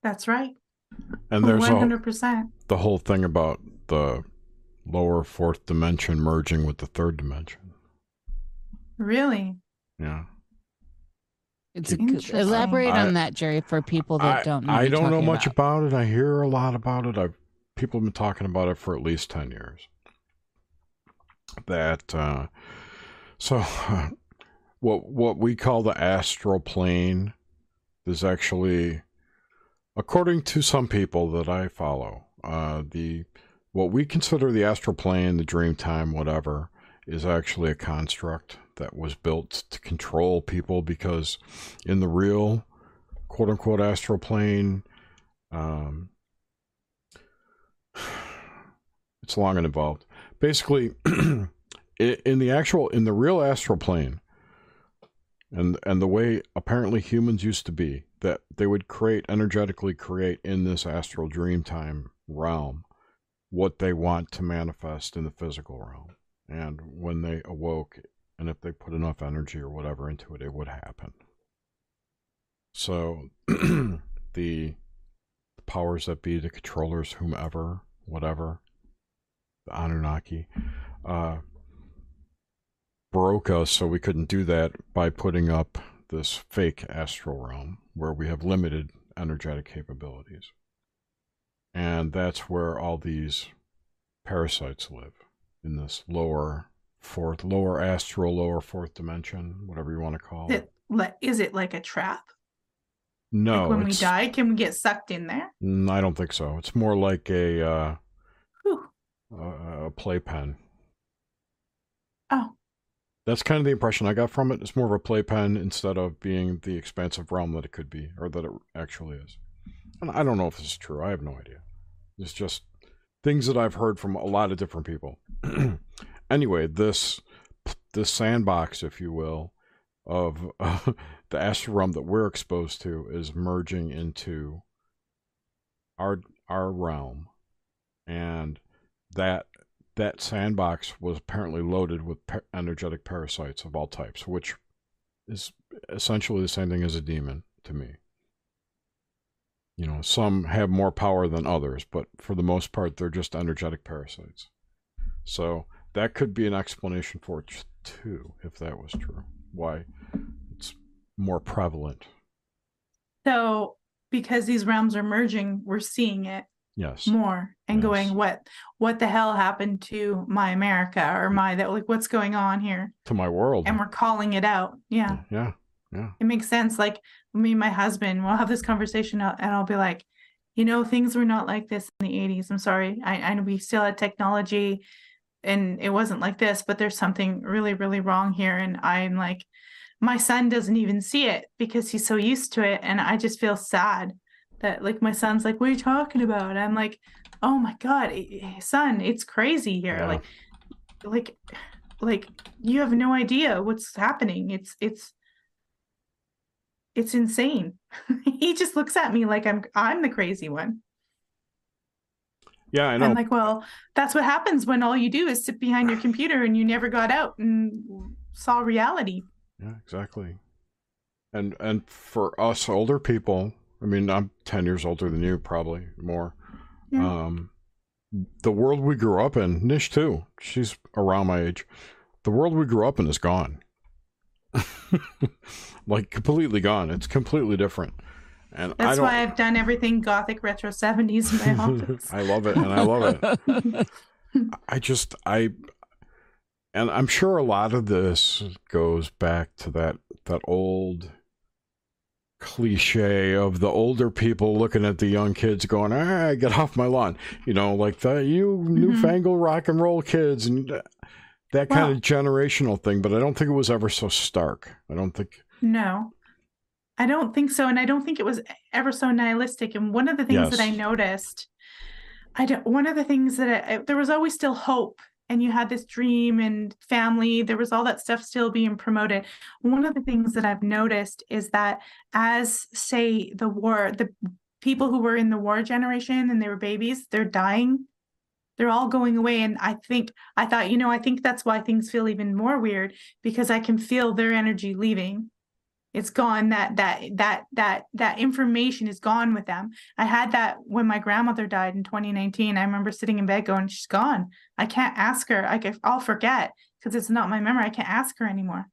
that's right and there's 100% the whole thing about the lower fourth dimension merging with the third dimension. Really? Yeah. It's a, elaborate I, on that, Jerry, for people that I, don't know. I don't know much about. about it. I hear a lot about it. I've people have been talking about it for at least ten years. That uh, so uh, <laughs> what what we call the astral plane is actually, according to some people that I follow, uh, the what we consider the astral plane, the dream time, whatever, is actually a construct that was built to control people because in the real quote unquote astral plane, um, <sighs> it's long and involved. Basically, <clears throat> in the actual, in the real astral plane, and and the way apparently humans used to be, that they would create energetically create in this astral dream time realm what they want to manifest in the physical realm. And when they awoke, and if they put enough energy or whatever into it, it would happen. So the, <clears throat> the powers that be, the controllers, whomever, whatever, the Anunnaki, uh, broke us so we couldn't do that by putting up this fake astral realm where we have limited energetic capabilities. And that's where all these parasites live in this lower fourth, lower astral, lower fourth dimension, whatever you want to call it. is it like a trap? No. Like when we die, can we get sucked in there? I don't think so. It's more like a uh, a, a playpen. Oh. That's kind of the impression I got from it. It's more of a playpen instead of being the expansive realm that it could be, or that it actually is. And I don't know if this is true. I have no idea. It's just things that I've heard from a lot of different people. <clears throat> anyway, this this sandbox, if you will, of uh, <laughs> the astral realm that we're exposed to is merging into our our realm, and that that sandbox was apparently loaded with energetic parasites of all types, which is essentially the same thing as a demon to me. You know, some have more power than others, but for the most part, they're just energetic parasites. So that could be an explanation for it too, if that was true. Why it's more prevalent. So, because these realms are merging, we're seeing it yes more and yes. going what what the hell happened to my america or mm. my that like what's going on here to my world and we're calling it out yeah mm, yeah yeah. It makes sense. Like me and my husband, we'll have this conversation uh, and I'll be like, you know, things were not like this in the 80s. I'm sorry. I, I we still had technology and it wasn't like this, but there's something really, really wrong here. And I'm like, my son doesn't even see it because he's so used to it. And I just feel sad that like my son's like, what are you talking about? I'm like, oh my God, eh, eh, son, it's crazy here. Yeah. Like, like, like you have no idea what's happening. It's, it's, it's insane. <laughs> he just looks at me like I'm I'm the crazy one. Yeah, I know. I'm like, well, that's what happens when all you do is sit behind your computer and you never got out and saw reality. Yeah, exactly. And and for us older people, I mean, I'm 10 years older than you, probably more. Yeah. Um, the world we grew up in, Nish too, she's around my age. The world we grew up in is gone. <laughs> like completely gone. It's completely different. And that's why I've done everything gothic retro 70s in my <laughs> office. I love it and I love it. <laughs> I just I and I'm sure a lot of this goes back to that that old cliche of the older people looking at the young kids going, ah, get off my lawn. You know, like the you mm-hmm. newfangled rock and roll kids and that kind of generational thing, but I don't think it was ever so stark. I don't think. No, I don't think so. And I don't think it was ever so nihilistic. And one of the things yes. that I noticed, I don't, one of the things that I, there was always still hope and you had this dream and family there was all that stuff still being promoted. One of the things that i've noticed is that as say the war the people who were in the war generation and they were babies they're dying. They're all going away and i think i thought you know i think that's why things feel even more weird because i can feel their energy leaving it's gone that that that that that information is gone with them i had that when my grandmother died in 2019 i remember sitting in bed going she's gone i can't ask her i i'll forget because it's not my memory i can't ask her anymore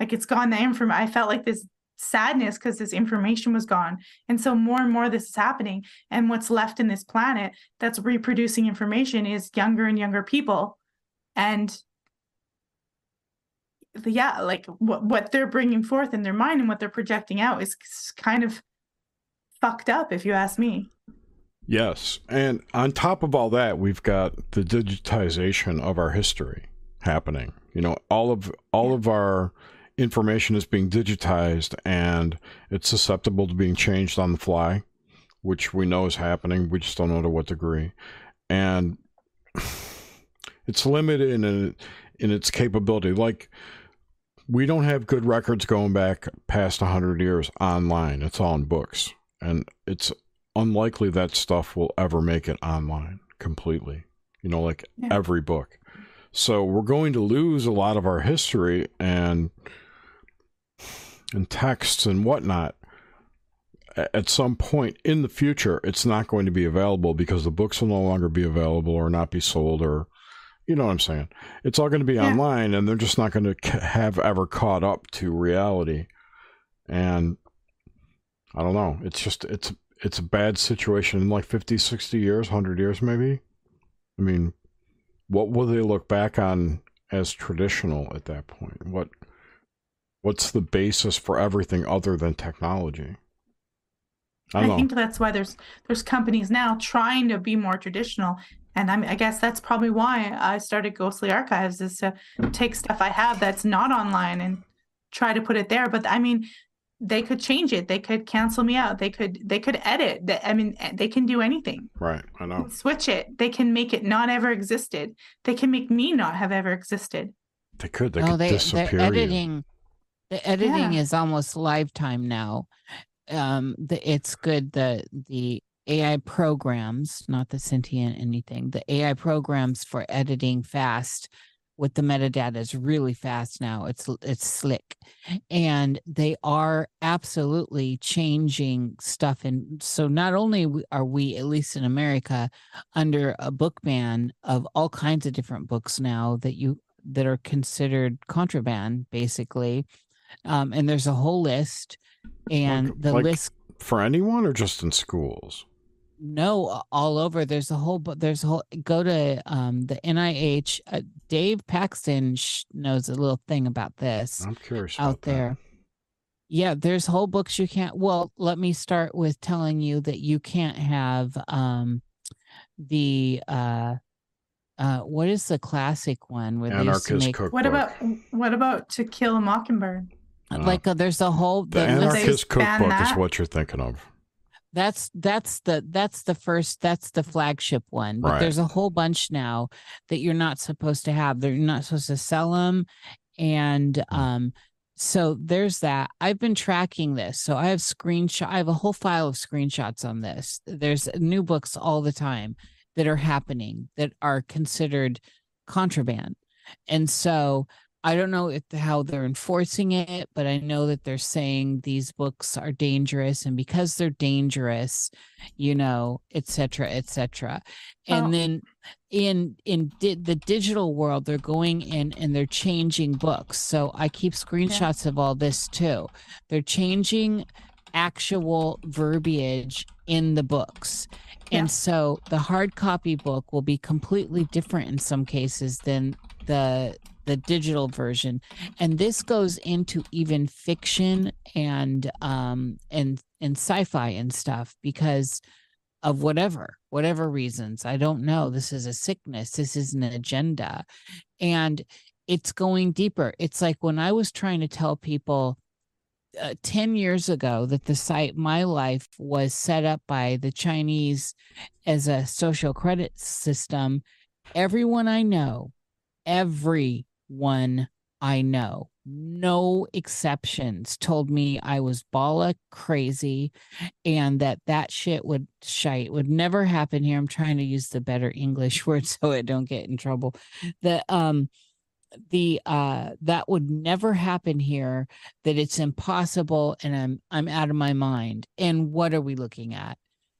like it's gone the information i felt like this sadness because this information was gone. And so more and more this is happening. And what's left in this planet that's reproducing information is younger and younger people. And yeah, like what, what they're bringing forth in their mind and what they're projecting out is kind of fucked up, if you ask me. Yes. And on top of all that, we've got the digitization of our history happening. You know, all of all yeah. of our information is being digitized and it's susceptible to being changed on the fly, which we know is happening. We just don't know to what degree. And <sighs> it's limited in in its capability. Like we don't have good records going back past 100 years online. It's all in books. And it's unlikely that stuff will ever make it online completely. You know, like yeah. every book. So we're going to lose a lot of our history and and texts and whatnot at some point in the future it's not going to be available because the books will no longer be available or not be sold or you know what i'm saying? It's all going to be yeah. online and they're just not going to have ever caught up to reality. And i don't know. It's just it's it's a bad situation in like 50 60 years 100 years maybe. I mean what will they look back on as traditional at that point? What what's the basis for everything other than technology? I, I think that's why there's there's companies now trying to be more traditional, and I'm, I guess that's probably why I started Ghostly Archives is to take stuff I have that's not online and try to put it there. But I mean, they could change it. They could cancel me out. They could they could edit. I mean, they can do anything. Right. I know. Switch it. They can make it not ever existed. They can make me not have ever existed. They could. They could they, disappear. They're editing. You the editing yeah. is almost lifetime now. Um, the, it's good. The the AI programs, not the sentient anything, the AI programs for editing fast with the metadata is really fast now. It's it's slick, and they are absolutely changing stuff. And so, not only are we, at least in America, under a book ban of all kinds of different books now that you that are considered contraband, basically, um, and there's a whole list, and like, the like list for anyone or just in schools. No, all over. There's a whole, but there's a whole. Go to um, the NIH. Uh, Dave Paxton knows a little thing about this. I'm curious out there. That. Yeah, there's whole books you can't. Well, let me start with telling you that you can't have um, the uh, uh, what is the classic one where Anarchist they used to make? Cookbook. What about what about To Kill a Mockingbird? Uh, like uh, there's a whole the, the anarchist cookbook is what you're thinking of. That's that's the that's the first that's the flagship one. But right. there's a whole bunch now that you're not supposed to have. They're not supposed to sell them, and hmm. um, so there's that. I've been tracking this, so I have screenshot. I have a whole file of screenshots on this. There's new books all the time that are happening that are considered contraband, and so I don't know if how they're enforcing it, but I know that they're saying these books are dangerous, and because they're dangerous, you know, et cetera, et cetera. And oh. then in in di- the digital world, they're going in and they're changing books. So I keep screenshots yeah. of all this too. They're changing actual verbiage in the books. Yeah. And so the hard copy book will be completely different in some cases than the the digital version. And this goes into even fiction and um and and sci-fi and stuff because of whatever whatever reasons. I don't know. This is a sickness. This is an agenda. And it's going deeper. It's like when i was trying to tell people uh, 10 years ago that the site My Life was set up by the Chinese as a social credit system, everyone I know, everyone I know, no exceptions, told me I was bala crazy and that that shit would shite would never happen here. I'm trying to use the better English <laughs> word so I don't get in trouble. That um the uh that would never happen here that it's impossible and i'm i'm out of my mind and what are we looking at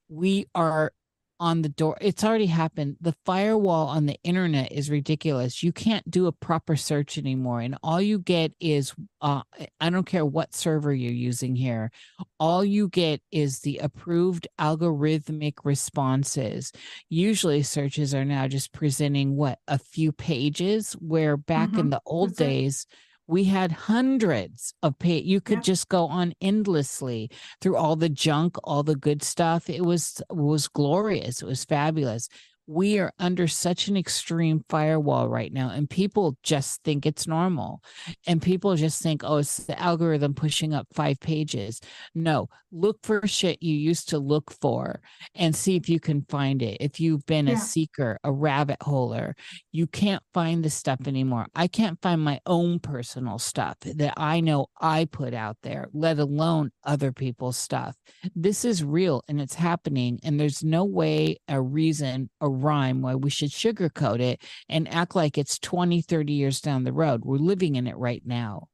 we are on the door. It's already happened. The firewall on the internet is ridiculous. You can't do a proper search anymore. And all you get is uh, I don't care what server you're using here, all you get is the approved algorithmic responses. Usually, searches are now just presenting what a few pages, where back mm-hmm. in the old days, we had hundreds of pay you could yeah. just go on endlessly through all the junk all the good stuff. It was was glorious. It was fabulous we are under such an extreme firewall right now and people just think it's normal and people just think oh it's the algorithm pushing up five pages. No look for shit you used to look for and see if you can find it. If you've been yeah. a seeker a rabbit holer you can't find the stuff anymore. I can't find my own personal stuff that i know i put out there let alone other people's stuff. This is real and it's happening and there's no way a reason a rhyme why we should sugarcoat it and act like it's 20, 30 years down the road. We're living in it right now.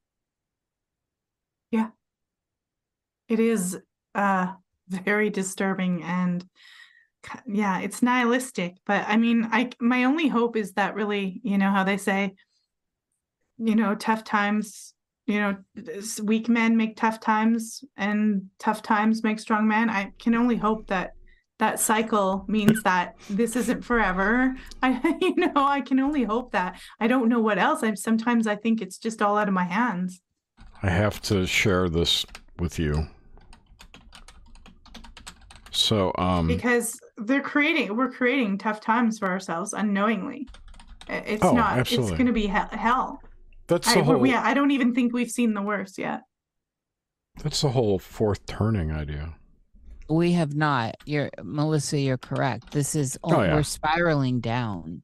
Yeah. It is uh very disturbing and yeah, it's nihilistic, but I mean, I my only hope is that really, you know how they say you know, tough times you know weak men make tough times and tough times make strong men i can only hope that that cycle means that this isn't forever. <laughs> I you know, I can only hope that. I don't know what else. I'm sometimes I think it's just all out of my hands. I have to share this with you. So um because they're creating we're creating tough times for ourselves unknowingly. It's oh, not absolutely. it's going to be hell. That's I, the whole yeah, I don't even think we've seen the worst yet. That's the whole fourth turning idea. We have not. You're Melissa. You're correct. This is oh, yeah. we're spiraling down.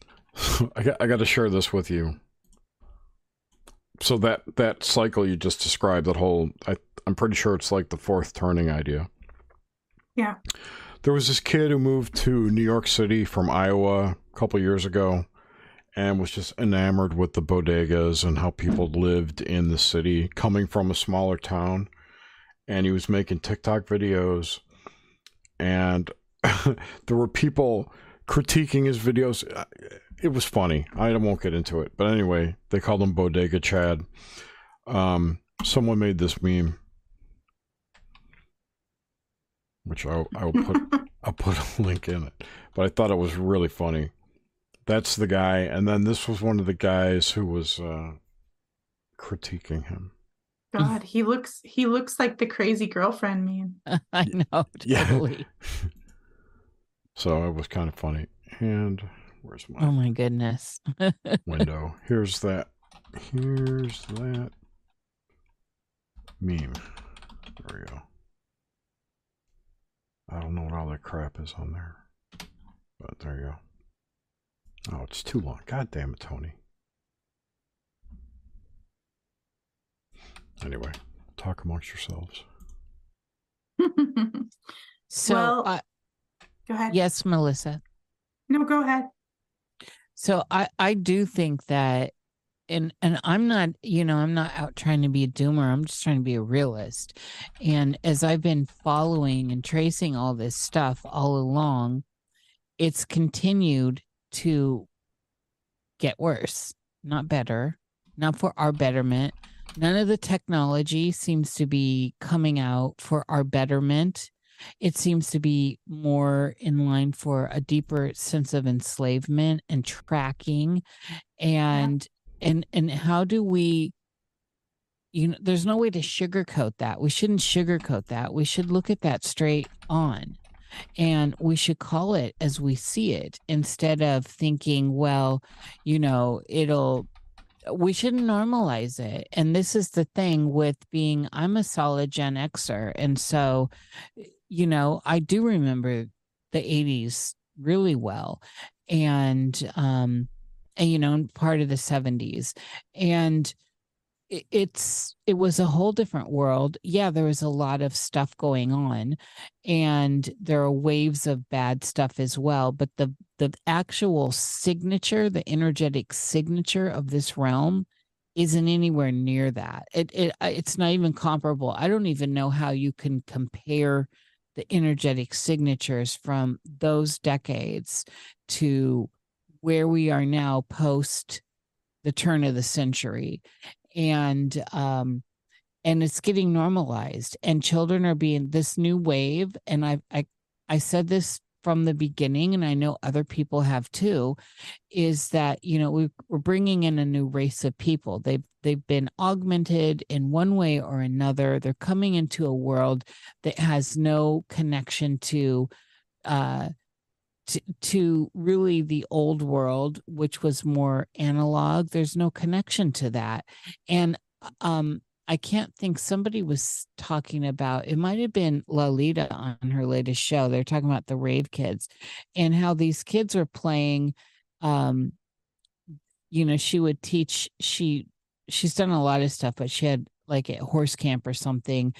<laughs> I got I got to share this with you. So that that cycle you just described, that whole I I'm pretty sure it's like the fourth turning idea. Yeah. There was this kid who moved to New York City from Iowa a couple years ago and was just enamored with the bodegas and how people lived in the city coming from a smaller town and he was making TikTok videos, and <laughs> there were people critiquing his videos. It was funny. I won't get into it, but anyway, they called him Bodega Chad. Um, someone made this meme, which I, I will put <laughs> I'll put a link in it. But I thought it was really funny. That's the guy, and then this was one of the guys who was uh, critiquing him. Mm. God, he looks he looks like the crazy girlfriend meme. <laughs> I know, <laughs> totally. Yeah. <laughs> so it was kind of funny. And where's my Oh my goodness. window. Here's that here's that meme. There we go. I don't know what all that crap is on there. But there you go. Oh, it's too long. God damn it, Tony. Anyway, talk amongst yourselves. <laughs> so, well, uh, go ahead. Yes, Melissa. No, go ahead. So I I do think that and and I'm not, you know, I'm not out trying to be a doomer. I'm just trying to be a realist. And as I've been following and tracing all this stuff all along, it's continued to get worse, not better, not for our betterment, None of the technology seems to be coming out for our betterment. It seems to be more in line for a deeper sense of enslavement and tracking. And yeah. and and how do we you know there's no way to sugarcoat that. We shouldn't sugarcoat that. We should look at that straight on and we should call it as we see it instead of thinking well you know it'll we shouldn't normalize it. And this is the thing with being, I'm a solid Gen Xer. And so, you know, I do remember the 80s really well. And, um, and, you know, part of the 70s. And, it's it was a whole different world. Yeah there was a lot of stuff going on and there are waves of bad stuff as well but the the actual signature the energetic signature of this realm isn't anywhere near that. It, it it's not even comparable. I don't even know how you can compare the energetic signatures from those decades to where we are now post the turn of the century and um and it's getting normalized and children are being this new wave and i i i said this from the beginning and i know other people have too is that you know we, we're bringing in a new race of people. They've they've been augmented in one way or another. They're coming into a world that has no connection to uh to, really the old world, which was more analog. There's no connection to that. And um, I can't think somebody was talking about it might have been Lalita on her latest show. They're talking about the rave kids and how these kids are playing um you know, she would teach she she's done a lot of stuff, but she had like a horse camp or something,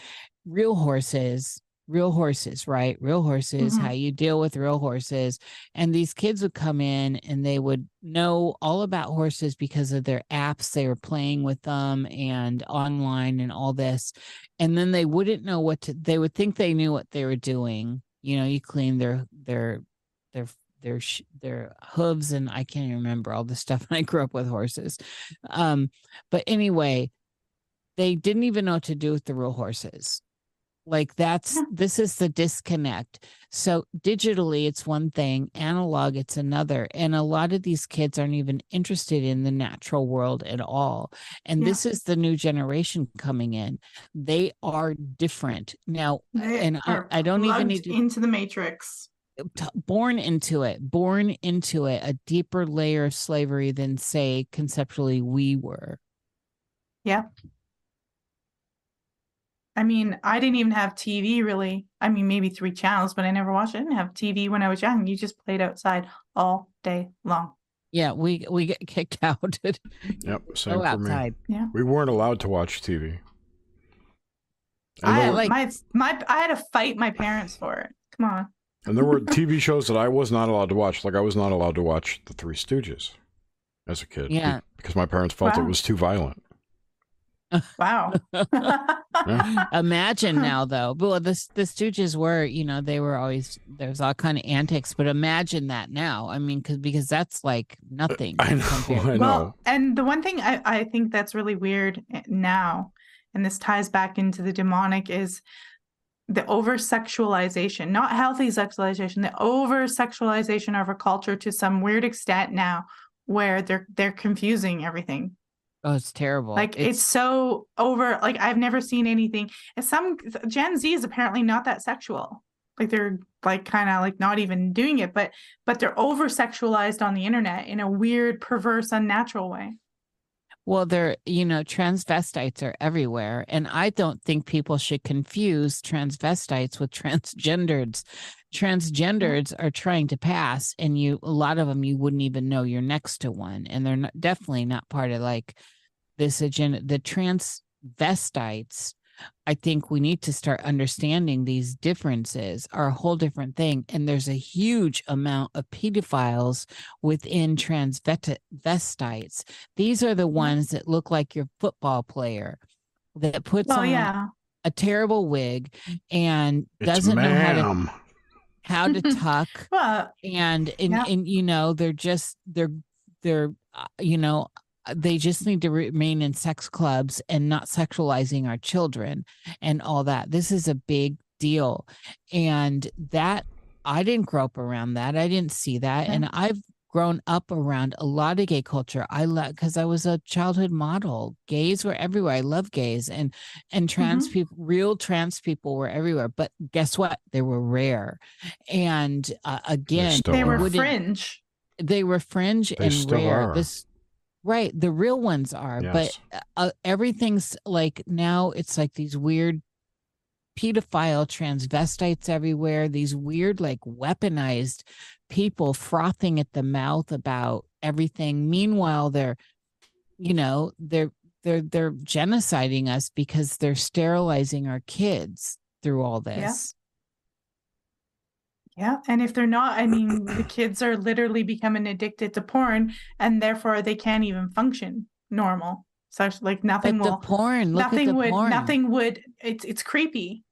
real horses real horses, right? Real horses, mm-hmm. how you deal with real horses. And these kids would come in and they would know all about horses because of their apps. They were playing with them and online and all this. And then they wouldn't know what to, they would think they knew what they were doing. You know, you clean their, their, their, their their hooves and I can't even remember all the stuff. <laughs> I grew up with horses, um, but anyway, they didn't even know what to do with the real horses like that's this is the disconnect. So digitally it's one thing analog it's another and a lot of these kids aren't even interested in the natural world at all and yeah. this is the new generation coming in. They are different. Now they and I, I, don't even need to into the matrix. Uh, born into it born into it a deeper layer of slavery than say conceptually we were. Yeah I mean, I didn't even have TV really. I mean, maybe three channels, but I never watched. I didn't have TV when I was young. You just played outside all day long. Yeah, we we get kicked <laughs> out. <laughs> yep, same Go for outside. me. Yeah, we weren't allowed to watch TV. And I like my my I had to fight my parents for it. Come on. And there were <laughs> TV shows that I was not allowed to watch. Like I was not allowed to watch The Three Stooges as a kid. Yeah, because my parents felt wow. it was too violent. Wow. <laughs> imagine now though. But the the Stooges were, you know, they were always there's all kind of antics, but imagine that now. I mean, cuz because that's like nothing. I know, I know. Well, and the one thing I I think that's really weird eh, now and this ties back into the demonic is the over sexualization, not healthy sexualization, the over sexualization of our culture to some weird extent now where they're they're confusing everything Oh, it's terrible. Like it's, it's so over. Like I've never seen anything. And some Gen Z is apparently not that sexual. Like they're like kind of like not even doing it, but but they're over sexualized on the internet in a weird, perverse, unnatural way. Well, they're, you know, transvestites are everywhere. And I don't think people should confuse transvestites with <laughs> transgenders. Transgenders mm-hmm. are trying to pass, and you, a lot of them, you wouldn't even know you're next to one. And they're not, definitely not part of like this agenda. The transvestites I think we need to start understanding these differences are a whole different thing. And there's a huge amount of pedophiles within transvestites. These are the ones that look like your football player that puts oh, on yeah. a terrible wig and it's doesn't ma'am. know how to how to <laughs> tuck well, and and, yeah. and you know they're just they're they're uh, you know they just need to remain in sex clubs and not sexualizing our children and all that. This is a big deal. And that I didn't grow up around that. I didn't see that. And I've grown up around a lot of gay culture. I love because I was a childhood model. Gays were everywhere. I love gays and and trans mm-hmm. people, real trans people were everywhere. But guess what? They were rare. And uh, again, they were fringe. They were fringe they and rare. Are. This Right. The real ones are, Yes. but uh, everything's like now it's like these weird pedophile transvestites everywhere, these weird, like weaponized people frothing at the mouth about everything. Meanwhile, they're, you know, they're, they're, they're genociding us because they're sterilizing our kids through all this. Yeah. And if they're not, I mean, the kids are literally becoming addicted to porn and therefore they can't even function normal. So it's like But nothing the will porn, look nothing would porn. nothing would it's it's creepy.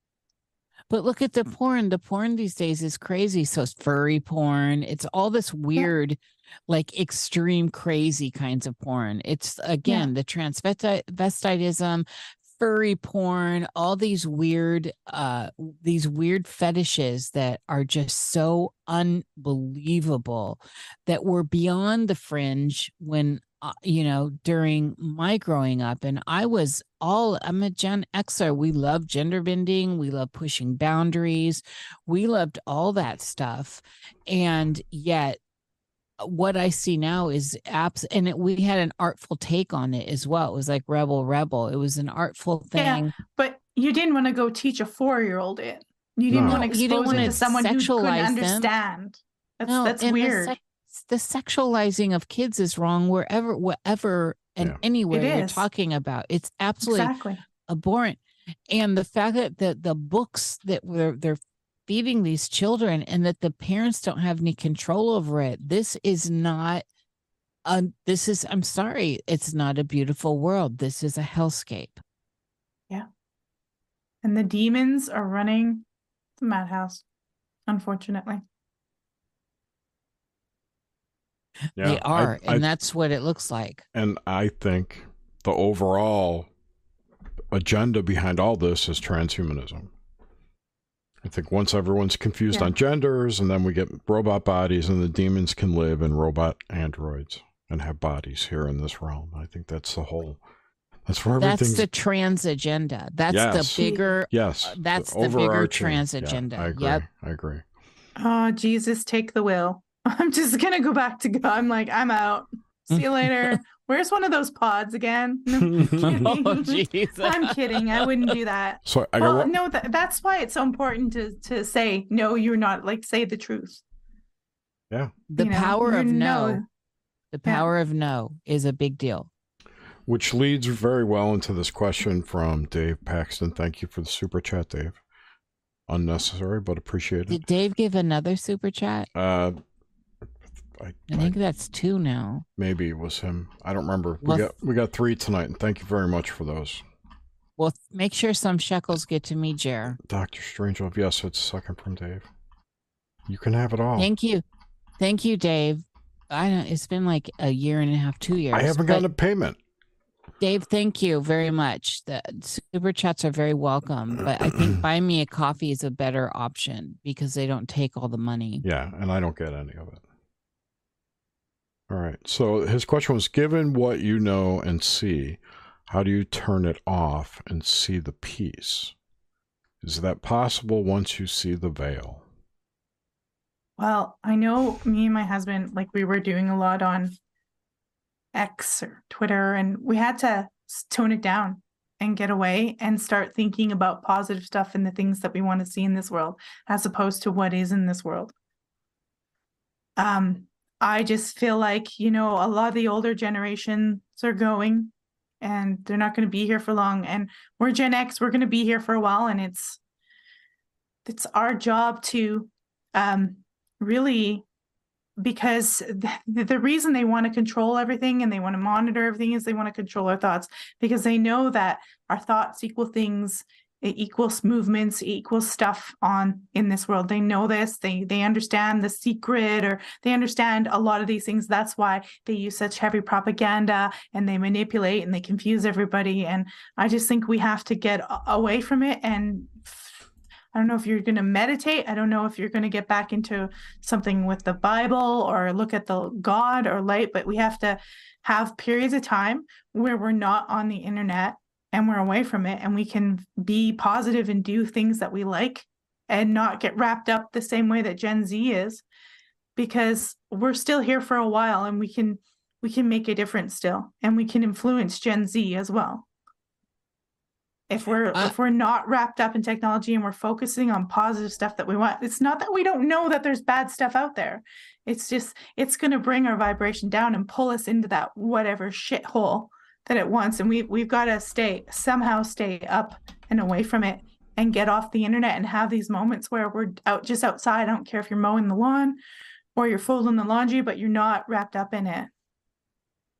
But look at the porn. The porn these days is crazy. So it's furry porn. It's all this weird, like extreme crazy kinds of porn. It's again the transvestitism, furry porn, all these weird, uh, these weird fetishes that are just so unbelievable that were beyond the fringe when uh, you know during my growing up. And i was all i'm a gen xer. We love gender bending. We love pushing boundaries. We loved all that stuff. And yet what i see now is apps and it, we had an artful take on it as well it was like rebel rebel it was an artful thing. Yeah. thing But you didn't want to go teach a four year old it. You didn't No. want to No, you didn't expose it wanna to someone who couldn't sexualize them. understand. That's No, that's and the weird. The, sexualizing of kids is wrong wherever, wherever, and Yeah. anywhere you're talking about. It's absolutely exactly. abhorrent. And the fact that the, the books that were they're feeding these children and that the parents don't have any control over it. This is not a this is I'm sorry, it's not a beautiful world. This is a hellscape. Yeah. And the demons are running the madhouse, unfortunately. Yeah, they are, I- and that's what it looks like. and I think the overall agenda behind all this is transhumanism. I think once everyone's confused Yeah. on genders, and then we get robot bodies, and the demons can live in robot androids and have bodies here in this realm. I think that's the whole. That's where everything. That's the trans agenda. That's Yes. the bigger yes, uh, that's the bigger overarching- trans yeah, agenda. I agree. Yep. I agree. Oh, Jesus, take the wheel. <laughs> I'm just gonna go back to God. I'm like, I'm out. See you later. <laughs> Where's one of those pods again? <laughs> No, I'm oh, kidding. <laughs> jeez. I'm kidding. I wouldn't do that. <laughs> So I well, got no, that, that's why it's so important to to say no. You're not like say the truth. Yeah. The you power you're of no, the Yeah. power of no is a big deal. which leads very well into this question from Dave Paxton. Thank you for the super chat, Dave. Unnecessary, but appreciated. Did Dave give another super chat? Uh, I, I think that's two now. maybe it was him. I don't remember. We got we got three tonight, and thank you very much for those. Well, make sure some shekels get to me, Jer. Doctor Strangelove, yes, it's second from Dave. You can have it all. Thank you, thank you, Dave. I don't. It's been like a year and a half, two years. I haven't gotten a payment. Dave, thank you very much. The super chats are very welcome, but I think <clears throat> buy me a coffee is a better option because they don't take all the money. Yeah, and I don't get any of it. All right. So his question was given what you know and see, how do you turn it off and see the peace? Is that possible once you see the veil? Well, I know me and my husband, like we were doing a lot on X or Twitter, and we had to tone it down and get away and start thinking about positive stuff and the things that we want to see in this world as opposed to what is in this world. Um, I just feel like, you know, a lot of the older generations are going and they're not going to be here for long. And we're Gen X, we're going to be here for a while, and it's it's our job to um really because the, the reason they want to control everything and they want to monitor everything is they want to control our thoughts because they know that our thoughts equal things it equals movements it equals stuff on in this world they know this they they understand the secret or they understand a lot of these things that's why they use such heavy propaganda and they manipulate and they confuse everybody and i just think we have to get away from it and I don't know if you're going to meditate. I don't know if you're going to get back into something with the Bible or look at the God or light, but we have to have periods of time where we're not on the internet and we're away from it and we can be positive and do things that we like and not get wrapped up the same way that Gen Z is because we're still here for a while and we can we can make a difference still and we can influence gen z as well. If we're Uh, if we're not wrapped up in technology and we're focusing on positive stuff that we want it's not that we don't know that there's bad stuff out there. It's just it's going to bring our vibration down and pull us into that whatever shithole that it wants and we we've got to stay somehow stay up and away from it and get off the internet and have these moments where we're out just outside. I don't care if you're mowing the lawn or you're folding the laundry but you're not wrapped up in it.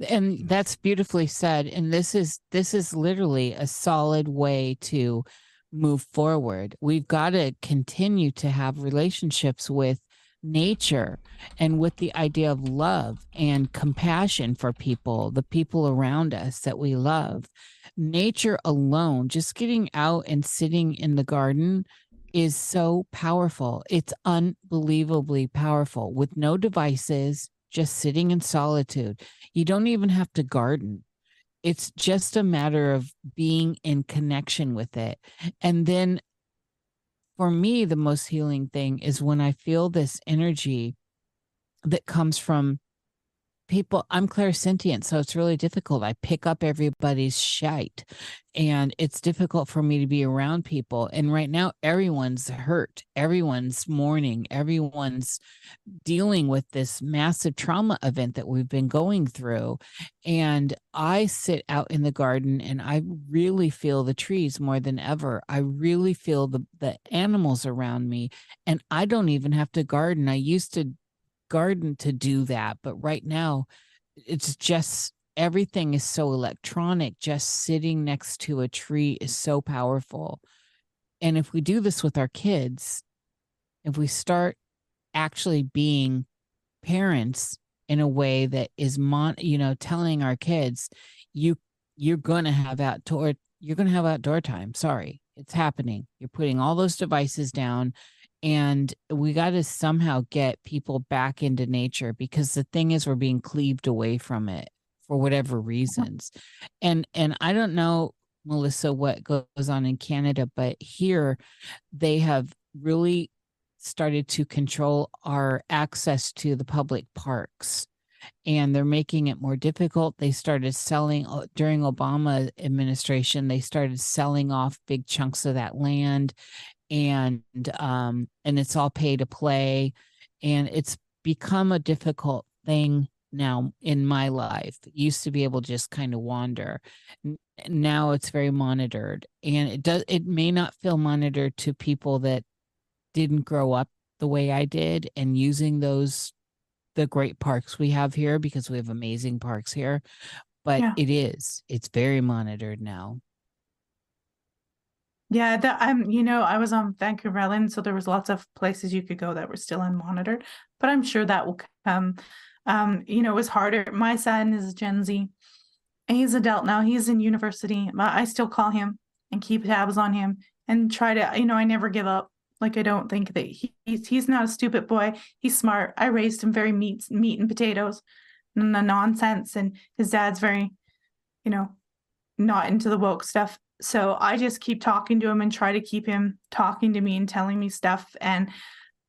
And that's beautifully said and this is this is literally a solid way to move forward. We've got to continue to have relationships with nature and with the idea of love and compassion for people the people around us that we love nature alone just getting out and sitting in the garden is so powerful it's unbelievably powerful with no devices just sitting in solitude you don't even have to garden. It's just a matter of being in connection with it. And then for me, the most healing thing is when I feel this energy that comes from people i'm clairsentient so it's really difficult. I pick up everybody's shite and it's difficult for me to be around people and right now everyone's hurt. Everyone's mourning. Everyone's dealing with this massive trauma event that we've been going through and i sit out in the garden and i really feel the trees more than ever. I really feel the the animals around me and i don't even have to garden. I used to garden to do that but right now it's just everything is so electronic just sitting next to a tree is so powerful. And if we do this with our kids if we start actually being parents in a way that is mon you know telling our kids you you're going to have outdoor you're going to have outdoor time sorry it's happening. You're putting all those devices down and we got to somehow get people back into nature because the thing is we're being cleaved away from it for whatever reasons. And and i don't know melissa what goes on in canada but here they have really started to control our access to the public parks and they're making it more difficult. They started selling uh, during obama administration they started selling off big chunks of that land and um and it's all pay to play and it's become a difficult thing now in my life. It used to be able to just kind of wander now it's very monitored and it does it may not feel monitored to people that didn't grow up the way I did and using those the great parks we have here because we have amazing parks here but Yeah. it is it's very monitored now Yeah, that I'm, you know, I was on Vancouver Island, so there was lots of places you could go that were still unmonitored, but I'm sure that will come. Um, you know, it was harder. My son is Gen Z. He's adult now. He's in university. but I still call him and keep tabs on him and try to, you know, I never give up. Like I don't think that he, he's he's not a stupid boy. He's smart. I raised him very meat meat and potatoes, and the nonsense. And his dad's very, you know, not into the woke stuff. So I just keep talking to him and try to keep him talking to me and telling me stuff. And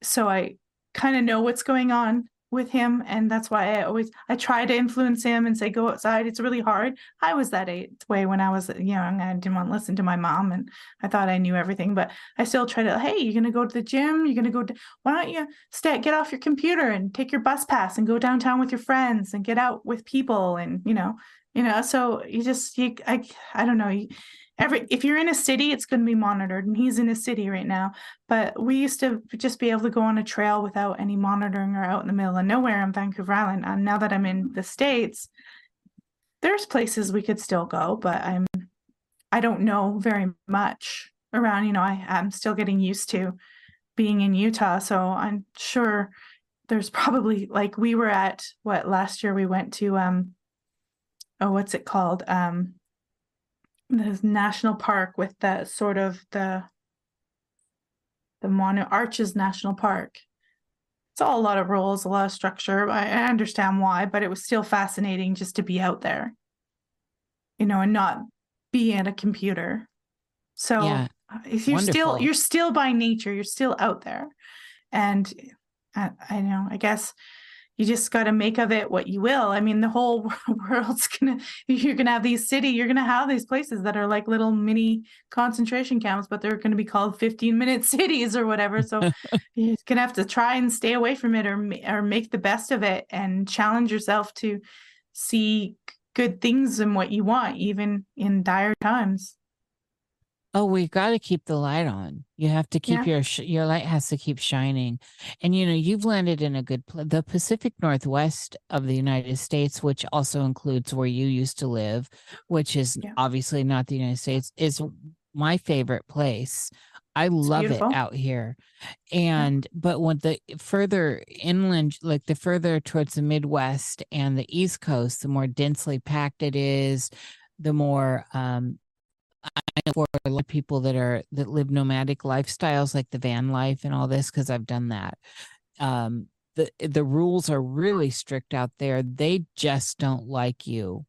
so I kind of know what's going on with him. And that's why I always I try to influence him and say, go outside. It's really hard. I was that way when I was young. I didn't want to listen to my mom and I thought I knew everything, but I still try to, hey, you're gonna go to the gym, you're gonna go to why don't you stay get off your computer and take your bus pass and go downtown with your friends and get out with people and you know, you know, so you just you I I don't know. You, every if you're in a city it's going to be monitored and he's in a city right now. But we used to just be able to go on a trail without any monitoring or out in the middle of nowhere on vancouver island. And now that i'm in the states there's places we could still go but i'm i don't know very much around you know i i'm still getting used to being in utah so i'm sure there's <laughs> probably like we were at what last year we went to um oh what's it called? Um this national park with the sort of the the Mono Arches National Park. It's all a lot of rules, a lot of structure. I, I understand why, but it was still fascinating just to be out there, you know, and not be at a computer. So Yeah, uh, if you're still you're still by nature, you're still out there, and I, I know, I guess you just got to make of it what you will. I mean, the whole <laughs> world's gonna, you're gonna have these city, you're gonna have these places that are like little mini concentration camps, but they're gonna be called 15 minute <laughs> cities or whatever. So <laughs> you're gonna have to try and stay away from it or or make the best of it and challenge yourself to see good things and what you want, even in dire times. Oh, we've got to keep the light on. You have to keep Yeah. your sh- your light has to keep shining. And you know, you've landed in a good place. The Pacific Northwest of the United States, which also includes where you used to live, which is Yeah. obviously not the United States, is my favorite place. I love beautiful. it out here. And but when the further inland, like the further towards the Midwest and the East Coast, the more densely packed it is, the more um for a lot of people that are that live nomadic lifestyles like the van life and all this because I've done that. Um the the rules are really strict out there. They just don't like you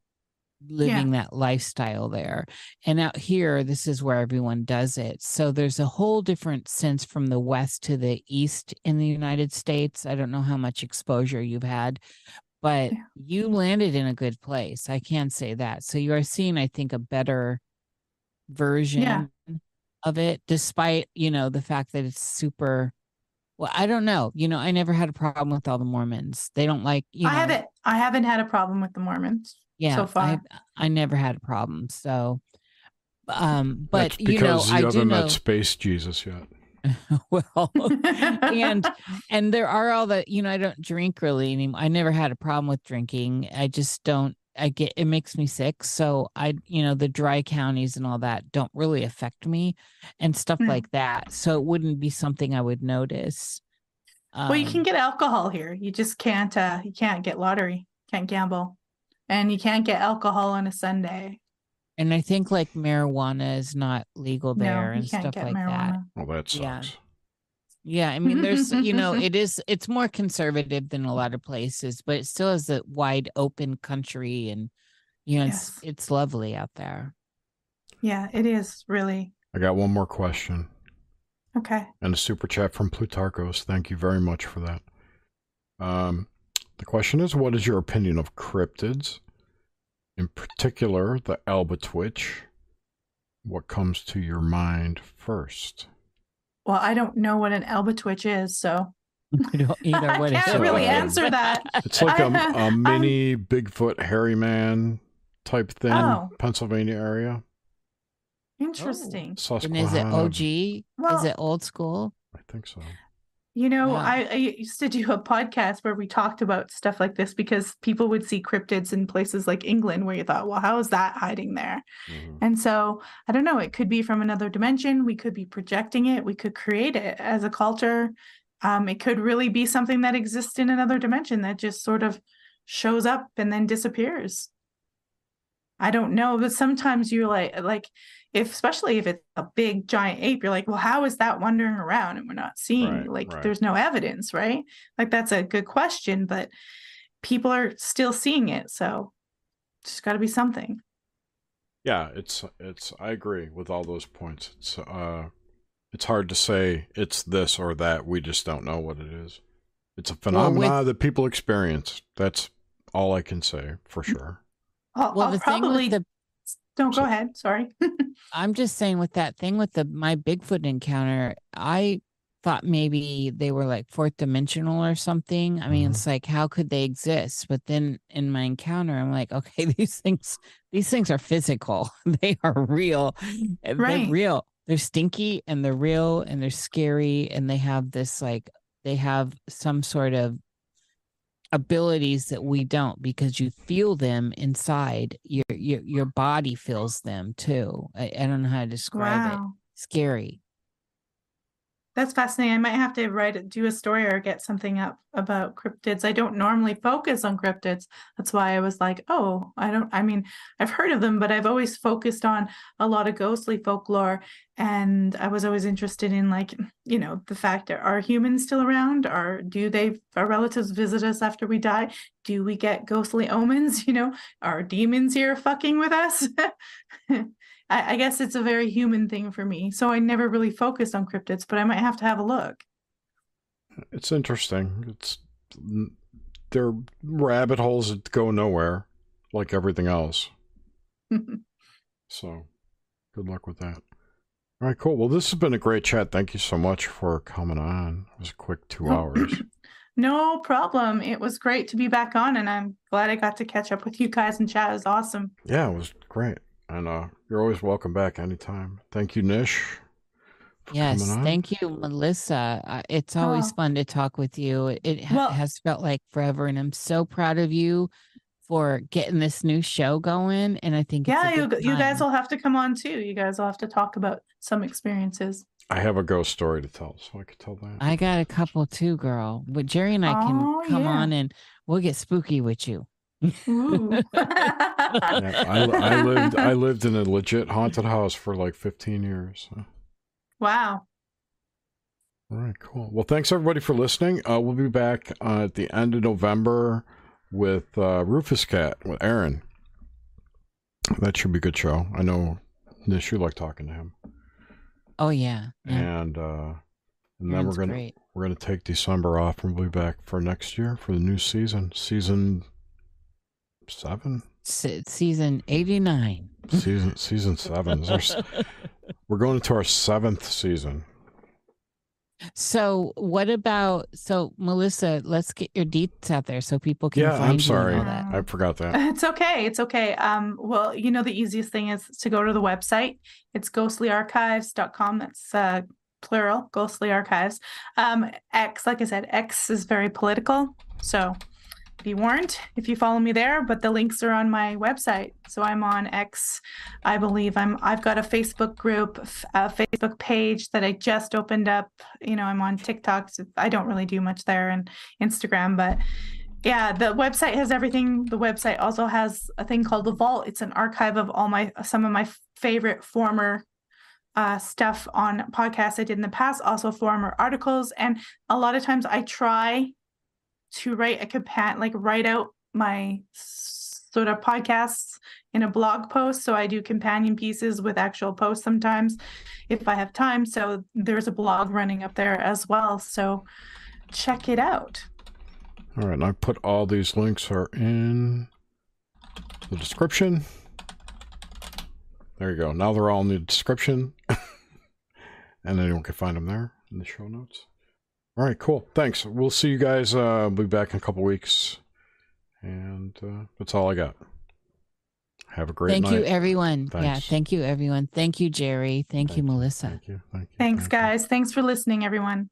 living that lifestyle there. And out here this is where everyone does it. So there's a whole different sense from the west to the east in the United States. I don't know how much exposure you've had, but Yeah. you landed in a good place. I can say that. So you are seeing I think a better version of it despite you know the fact that it's super well i don't know you know i never had a problem with all the mormons they don't like you I know haven't, I haven't had a problem with the Mormons. yeah so far. I never had a problem so um but That's you know you, i haven't know met Space Jesus yet. <laughs> well <laughs> and and there are all the you know i don't drink really anymore i never had a problem with drinking i just don't i get it makes me sick so i you know the dry counties and all that don't really affect me and stuff Hmm. like that so it wouldn't be something i would notice well, you can Um, get alcohol here. You just can't. uh You can't get lottery. Can't gamble, and you can't get alcohol on a Sunday. and i think like marijuana is not legal there no, and stuff get like that. Well, that sucks. Yeah, I mean, there's, you know, it is, it's more conservative than a lot of places, but it still is a wide open country and, you know, it's, Yes. it's lovely out there. Yeah, it is really I got one more question. okay. and a super chat from Plutarchos. Thank you very much for that. Um, the question is, what is your opinion of cryptids, in particular the Albatwitch? What comes to your mind first? Well, I don't know what an Albatwitch is, so <laughs> I don't <laughs> either. I can't it? really Uh, answer that. It's <laughs> like a mini Bigfoot hairy man type thing, Oh. Pennsylvania area. Interesting. And is it Susquehanna. OG? is it old school? I think so. You know, Wow. I, I used to do a podcast where we talked about stuff like this because people would see cryptids in places like England where you thought, well, how is that hiding there? Mhm. And so I don't know, it could be from another dimension. We could be projecting it. We could create it as a culture. Um, it could really be something that exists in another dimension that just sort of shows up and then disappears. I don't know, but sometimes you're like, like, if especially if it's a big giant ape, you're like, well, how is that wandering around and we're not seeing? Right, like, right. there's no evidence, right? Like, that's a good question, but people are still seeing it, so just got to be something. Yeah, it's it's. I agree with all those points. It's uh, it's hard to say it's this or that. We just don't know what it is. It's a Well, with- phenomena that people experience. That's all I can say for sure. I'll, Well, I'll the thing probably with the, don't So- go ahead. Sorry. <laughs> I'm just saying with that thing with the, my Bigfoot encounter, I thought maybe they were like fourth dimensional or something. I mean, Mhm. it's like, how could they exist? But then in my encounter, I'm like, okay, <laughs> these things, these things are physical. <laughs> they are real. Right. They're real. They're stinky and they're real and they're scary. And they have this like, they have some sort of abilities that we don't because you feel them inside. Your your your body feels them too. I, I don't know how to describe it. Scary That's fascinating. I might have to write it, do a story or get something up about cryptids. I don't normally focus on cryptids. That's why I was like, oh, I don't, I mean, I've heard of them, but I've always focused on a lot of ghostly folklore. And I was always interested in like, you know, the fact that are humans still around? Or do they, our relatives visit us after we die? Do we get ghostly omens? <laughs> You know, are demons here fucking with us? <laughs> I, I guess it's a very human thing for me. So I never really focused on cryptids, but I might have to have a look. It's interesting. It's they're rabbit holes that go nowhere, like everything else. <laughs> So, good luck with that. All right, cool. Well, this has been a great chat. Thank you so much for coming on. It was a quick two Oh. hours. <clears throat> no problem. It was great to be back on, and I'm glad I got to catch up with you guys and chat. It was awesome. Yeah, it was great. And uh, you're always welcome back anytime. Thank you, Nish. Yes, thank you, Melissa. Uh, it's always Oh. fun to talk with you. It, it ha- Well- has felt like forever, and I'm so proud of you for getting this new show going. And I think it's Yeah, you you guys will have to come on too. You guys will have to talk about some experiences. I have a ghost story to tell, so I could tell that. I got a couple too, girl. But Jerry and I can Oh, come yeah. on and we'll get spooky with you. Ooh. Yeah, I, I lived I lived in a legit haunted house for like 15 years. so. wow. All right, cool. Well, thanks everybody for listening. Uh, we'll be back uh, at the end of November with uh, Rufus Cat with Aaron. That should be a good show. I know Nish, you like talking to him, Oh yeah, yeah. and uh, and then Aaron's we're gonna great. we're gonna take December off and we'll be back for next year for the new season, season seven, Se- season eighty nine. season season seven. Is our <laughs> we're going into our seventh season. So what about so Melissa? Let's get your deets out there so people can Yeah, find I'm you sorry. all that. I forgot that. It's okay. It's okay. Um, well, you know, the easiest thing is to go to the website. It's ghostlyarchives.com. That's uh, plural, ghostly archives. Um, X, like I said, X is very political. So be warned if you follow me there, but the links are on my website. So I'm on X. I believe I'm, I've got a Facebook group, a Facebook page that I just opened up. You know, I'm on TikTok. So I don't really do much there and Instagram, but yeah, the website has everything. The website also has a thing called the Vault. It's an archive of all my some of my favorite former uh, stuff on podcasts I did in the past, also former articles, and a lot of times I try to write a compa- like write out my sort of podcasts in a blog post. So I do companion pieces with actual posts sometimes if I have time. So there's a blog running up there as well. So check it out. All right, and I put all these links are in the description. There you go. Now they're all in the description, <laughs> and anyone can find them there in the show notes. All right, cool. Thanks. We'll see you guys. Uh, we'll be back in a couple weeks, and uh, that's all I got. Have a great day. Thank night. you, everyone. Yeah, thank you, everyone. Thank you, Jerry. Thank, you, Melissa. Thank you. Thank you. Thanks, thank you. guys. Thanks for listening, everyone.